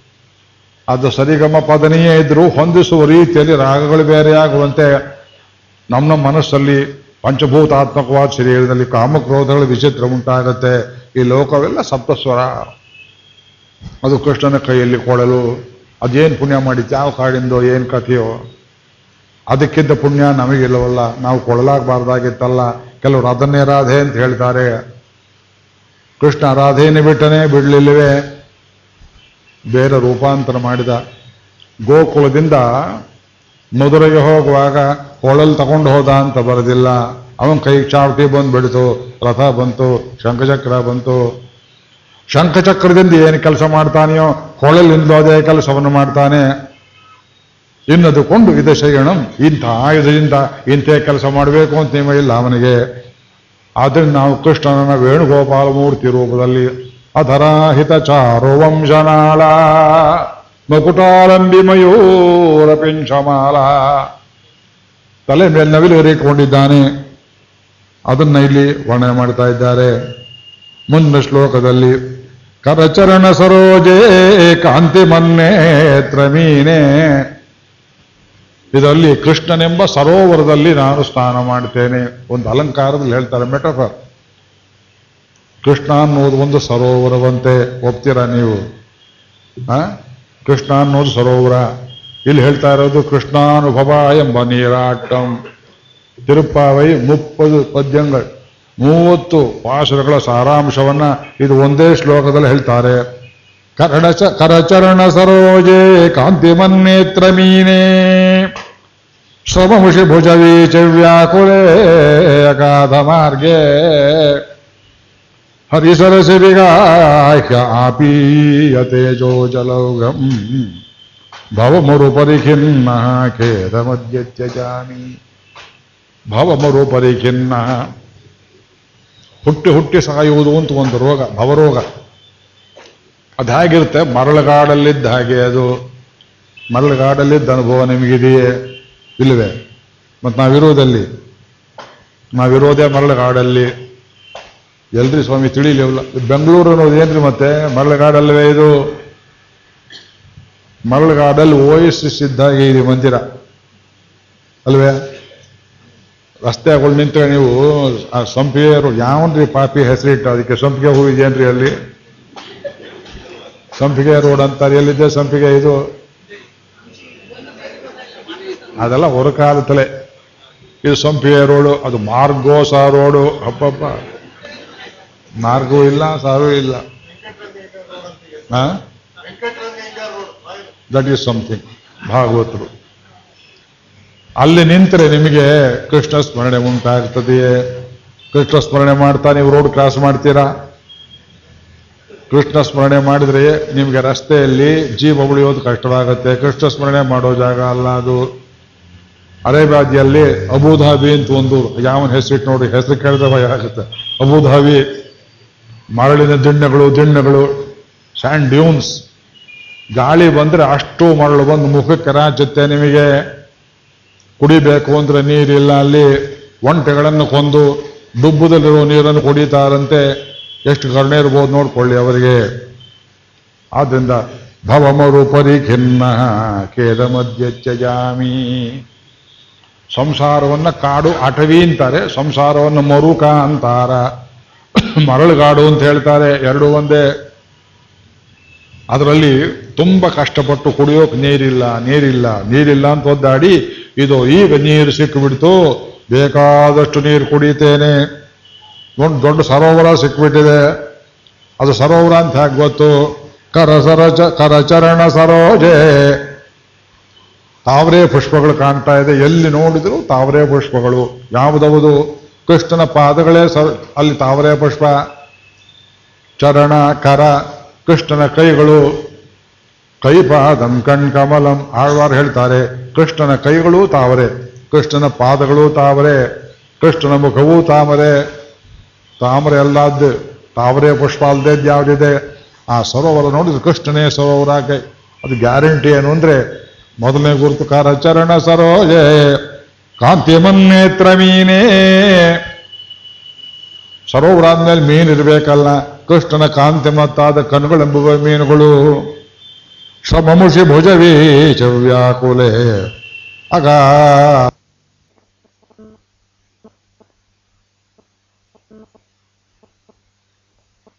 ಅದು ಸರಿಗಮ ಪದನಿಯೇ ಇದ್ರೂ ಹೊಂದಿಸುವ ರೀತಿಯಲ್ಲಿ ರಾಗಗಳು ಬೇರೆಯಾಗುವಂತೆ ನಮ್ಮ ನಮ್ಮ ಮನಸ್ಸಲ್ಲಿ ಪಂಚಭೂತಾತ್ಮಕವಾದ ಶರೀರದಲ್ಲಿ ಕಾಮಕ್ರೋಧಗಳು ವಿಚಿತ್ರ ಉಂಟಾಗತ್ತೆ. ಈ ಲೋಕವೆಲ್ಲ ಸಪ್ತಸ್ವರ. ಅದು ಕೃಷ್ಣನ ಕೈಯಲ್ಲಿ ಕೊಡಲು ಅದೇನು ಪುಣ್ಯ ಮಾಡಿತ್ತು ಯಾವ ಕಾಡಿಂದೋ, ಏನು ಕಥೆಯೋ. ಅದಕ್ಕಿಂತ ಪುಣ್ಯ ನಮಗಿಲ್ಲವಲ್ಲ, ನಾವು ಕೊಡಲಾಗಬಾರ್ದಾಗಿತ್ತಲ್ಲ. ಕೆಲವರು ಅದನ್ನೇ ರಾಧೆ ಅಂತ ಹೇಳ್ತಾರೆ. ಕೃಷ್ಣ ರಾಧೆಯನ್ನು ಬಿಟ್ಟನೇ ಬಿಡಲಿಲ್ಲವೇ? ಬೇರೆ ರೂಪಾಂತರ ಮಾಡಿದ ಗೋಕುಲದಿಂದ ಮಧುರೆಗೆ ಹೋಗುವಾಗ ಹೊಳಲ್ ತಗೊಂಡು ಹೋದ ಅಂತ ಬರೋದಿಲ್ಲ. ಅವನ ಕೈ ಚಾವಟಿ ಬಂದು ಬಿಡಿತು ರಥ ಬಂತು, ಶಂಖಚಕ್ರ ಬಂತು. ಶಂಖಚಕ್ರದಿಂದ ಏನು ಕೆಲಸ ಮಾಡ್ತಾನೆಯೋ ಕೊಳಲಿಂದ ಅದೇ ಕೆಲಸವನ್ನು ಮಾಡ್ತಾನೆ. ಇನ್ನದುಕೊಂಡು ಇದು ಶಯಣಂ, ಇಂಥ ಆಯುಧದಿಂದ ಇಂಥ ಕೆಲಸ ಮಾಡಬೇಕು ಅಂತ ನಿಮಗೆ ಇಲ್ಲ ಅವನಿಗೆ. ಆದ್ದರಿಂದ ನಾವು ಕೃಷ್ಣನ ವೇಣುಗೋಪಾಲ ಮೂರ್ತಿ ರೂಪದಲ್ಲಿ ಅಧರಾಹಿತ ಚಾರು ವಂಶನಾಳ. ಮಕುಟಾಲಂಬಿ ಮಯೂರ ಪಿಂಚಮಾಲ. ತಲೆ ಮೇಲೆ ನವಿಲು ಏರಿಕೊಂಡಿದ್ದಾನೆ ಅದನ್ನ ಇಲ್ಲಿ ವರ್ಣನೆ ಮಾಡ್ತಾ ಇದ್ದಾರೆ. ಮುಂದಿನ ಶ್ಲೋಕದಲ್ಲಿ, ಕರಚರಣ ಸರೋಜೇ ಕಾಂತಿ ಮನ್ನೇತ್ರ ಮೀನೆ. ಇದರಲ್ಲಿ ಕೃಷ್ಣನೆಂಬ ಸರೋವರದಲ್ಲಿ ನಾನು ಸ್ನಾನ ಮಾಡ್ತೇನೆ. ಒಂದು ಅಲಂಕಾರದಲ್ಲಿ ಹೇಳ್ತಾರೆ, ಮೆಟಫರ್. ಕೃಷ್ಣ ಅನ್ನೋದು ಒಂದು ಸರೋವರವಂತೆ ಒಪ್ತೀರಾ ನೀವು? ಕೃಷ್ಣ ಅನ್ನೋದು ಸರೋವರ. ಇಲ್ಲಿ ಹೇಳ್ತಾ ಇರೋದು ಕೃಷ್ಣಾನುಭವ ಎಂಬ ನೀರಾಟಂ. ತಿರುಪಾವೈ ಮುಪ್ಪದು ಪದ್ಯಗಳು. ಮೂವತ್ತು ಪಾಶುರಗಳ ಸಾರಾಂಶವನ್ನ ಇದು ಒಂದೇ ಶ್ಲೋಕದಲ್ಲಿ ಹೇಳ್ತಾರೆ. ಕರಡಚ ಕರಚರಣ ಸರೋಜೆ ಕಾಂತಿಮನ್ನೇತ್ರ ಮೀನೇ. ಶ್ರಮಮುಷಿ ಭುಜವೀಚ ವ್ಯಾಕುಲೇ ಅಗಾಧ ಮಾರ್ಗೆ. ಹರಿಸರಸಿ ವಿಗಾಹ್ಯ ಆಪೀಯತೇಜೋ ಜಲೌಘಂ ಭವಮರುಪರಿ ಖಿನ್ನ ಖೇದ ಮಧ್ಯ ತ್ಯಜಾಮಿ ಭವಮರುಪರಿ ಖಿನ್ನ ಹುಟ್ಟಿ ಹುಟ್ಟಿ ಸಾಯುವುದು ಅಂತ ಒಂದು ರೋಗ, ಭವರೋಗ. ಅದು ಹೇಗಿರುತ್ತೆ ಮರಳುಗಾಡಲ್ಲಿದ್ದ ಹಾಗೆ ಅದು. ಮರಳುಗಾಡಲ್ಲಿದ್ದ ಅನುಭವ ನಿಮಗಿದೆಯೇ? ಇಲ್ಲವೇ? ಮತ್ತು ನಾವಿರೋದಲ್ಲಿ. ನಾವಿರೋದೇ ಮರಳುಗಾಡಲ್ಲಿ. ಎಲ್ರಿ ಸ್ವಾಮಿ ತಿಳಿಲಿಲ್ಲ ಬೆಂಗಳೂರು ಅನ್ನೋದು ಏನ್ರಿ ಮತ್ತೆ? ಮರಳಗಾಡಲ್ವೇ ಇದು? ಮರಳಗಾಡಲ್ಲಿ ಮರಳುಗಾಡಲ್ಲಿ ಸಿದ್ಧಾಗಿ ಇದೆ ಮಂದಿರ. ಅಲ್ವೇ? ರಸ್ತೆಗಳು ನಿಂತ ನೀವು ಆ ಸಂಪಿಯರು ಯಾವನ್ರಿ ಪಾಪಿ ಹೆಸರಿಟ್ಟು? ಅದಕ್ಕೆ ಸಂಪಿಗೆ ಹೂ ಅಲ್ಲಿ? ಸಂಪಿಗೆ ರೋಡ್ ಅಂತಾರೆ. ಎಲ್ಲಿದೆ ಸಂಪಿಗೆ ಇದು? ಅದೆಲ್ಲ ಹೊರಕಾಲ ತಲೆ ಇದು ಸಂಪಿಗೆ ರೋಡು, ಅದು ಮಾರ್ಗೋಸ ರೋಡು. ಹಬ್ಬಬ್ಬ ಮಾರ್ಗವೂ ಇಲ್ಲ ಸಾರೂ ಇಲ್ಲ. ದಟ್ ಈಸ್ ಸಮಥಿಂಗ್ ಭಾಗವತರು. ಅಲ್ಲಿ ನಿಂತರೆ ನಿಮಗೆ ಕೃಷ್ಣ ಸ್ಮರಣೆ ಉಂಟಾಗ್ತದೆಯೇ? ಕೃಷ್ಣ ಸ್ಮರಣೆ ಮಾಡ್ತಾ ನೀವು ರೋಡ್ ಕ್ರಾಸ್ ಮಾಡ್ತೀರಾ? ಕೃಷ್ಣ ಸ್ಮರಣೆ ಮಾಡಿದ್ರೆ ನಿಮಗೆ ರಸ್ತೆಯಲ್ಲಿ ಜೀವ ಉಳಿಯೋದು ಕಷ್ಟವಾಗುತ್ತೆ. ಕೃಷ್ಣ ಸ್ಮರಣೆ ಮಾಡೋ ಜಾಗ ಅಲ್ಲ ಅದು. ಅರೇಬಾದಿಯಲ್ಲಿ ಅಬುಧಾಬಿ ಅಂತ ಒಂದು, ಯಾವನ ಹೆಸರಿಟ್ಟು ನೋಡಿ, ಹೆಸರು ಭಯ ಆಗುತ್ತೆ. ಅಬುಧಾಬಿ. ಮರಳಿನ ದಿಣ್ಣಗಳು ದಿಣ್ಣಗಳು ಸ್ಯಾಂಡ್ ಡ್ಯೂನ್ಸ್ ಗಾಳಿ ಬಂದರೆ ಅಷ್ಟು ಮರಳು ಬಂದು ಮುಖಕ್ಕೆ ರಾಚುತ್ತೆ ನಿಮಗೆ. ಕುಡಿಬೇಕು ಅಂದರೆ ನೀರಿಲ್ಲ, ಅಲ್ಲಿ ಒಂಟೆಗಳನ್ನು ಕೊಂದು ಡುಬ್ಬದಲ್ಲಿರೋ ನೀರನ್ನು ಕುಡಿತಾರಂತೆ. ಎಷ್ಟು ಕರುಣೆ ಇರ್ಬೋದು ನೋಡ್ಕೊಳ್ಳಿ ಅವರಿಗೆ. ಆದ್ರಿಂದ ಭವಮರು ಖಿನ್ನ ಖೇದ ಮಧ್ಯ ತ್ಯಜಾಮಿ ಸಂಸಾರವನ್ನು ಕಾಡು ಅಟವಿ ಅಂತಾರೆ, ಸಂಸಾರವನ್ನು ಮರುಕ ಅಂತಾರ. ಮರಳುಗಾಡು ಅಂತ ಹೇಳ್ತಾರೆ, ಎರಡು ಒಂದೇ. ಅದರಲ್ಲಿ ತುಂಬ ಕಷ್ಟಪಟ್ಟು ಕುಡಿಯೋಕೆ ನೀರಿಲ್ಲ ನೀರಿಲ್ಲ ನೀರಿಲ್ಲ ಅಂತ ಒದ್ದಾಡಿ, ಇದು ಈಗ ನೀರು ಸಿಕ್ಕಿಬಿಡ್ತು ಬೇಕಾದಷ್ಟು ನೀರು ಕುಡಿತೇನೆ. ಒಂದು ದೊಡ್ಡ ಸರೋವರ ಸಿಕ್ಕಿಬಿಟ್ಟಿದೆ ಅದು ಸರೋವರ ಅಂತ ಹೇಗೆ ಗೊತ್ತು? ಕರಸರ ಕರಚರಣ ಸರೋಜೆ. ತಾವರೆ ಪುಷ್ಪಗಳು ಕಾಣ್ತಾ ಇದೆ. ಎಲ್ಲಿ ನೋಡಿದ್ರು ತಾವರೆ ಪುಷ್ಪಗಳು. ಯಾವುದವುದು ಕೃಷ್ಣನ ಪಾದಗಳೇ ಸರ್, ಅಲ್ಲಿ ತಾವರೆ ಪುಷ್ಪ, ಚರಣ, ಕರ, ಕೃಷ್ಣನ ಕೈಗಳು, ಕೈಪಾದಂ ಕಣ್ಕಮಲಂ ಆಳ್ವಾರ್ ಹೇಳ್ತಾರೆ. ಕೃಷ್ಣನ ಕೈಗಳು ತಾವರೆ, ಕೃಷ್ಣನ ಪಾದಗಳು ತಾವರೆ, ಕೃಷ್ಣನ ಮುಖವೂ ತಾಮರೆ ತಾಮರೆ ಅಲ್ಲಾದ್ದು, ತಾವರೆ ಪುಷ್ಪ ಅಲ್ಲದೆ ಯಾವುದಿದೆ? ಆ ಸರೋವರ ನೋಡಿದ್ರೆ ಕೃಷ್ಣನೇ ಸರೋವರ ಕೈ ಅದು ಗ್ಯಾರಂಟಿ ಏನು ಅಂದರೆ ಮೊದಲನೇ ಗುರುತು ಕಾರ ಚರಣ ಸರೋಜೆ. ಕಾಂತಿ ಮನ್ನೇತ್ರ ಮೀನೇ ಮೀನು ಇರಬೇಕಲ್ಲ ಕೃಷ್ಣನ ಕಾಂತಿ ಮತ್ತಾದ ಕಣ್ಣುಗಳೆಂಬುವ ಮೀನುಗಳು. ಶ್ರಮಮುಷಿ ಭುಜವೀ ಚವ್ಯಾಕುಲೆ ಆಗ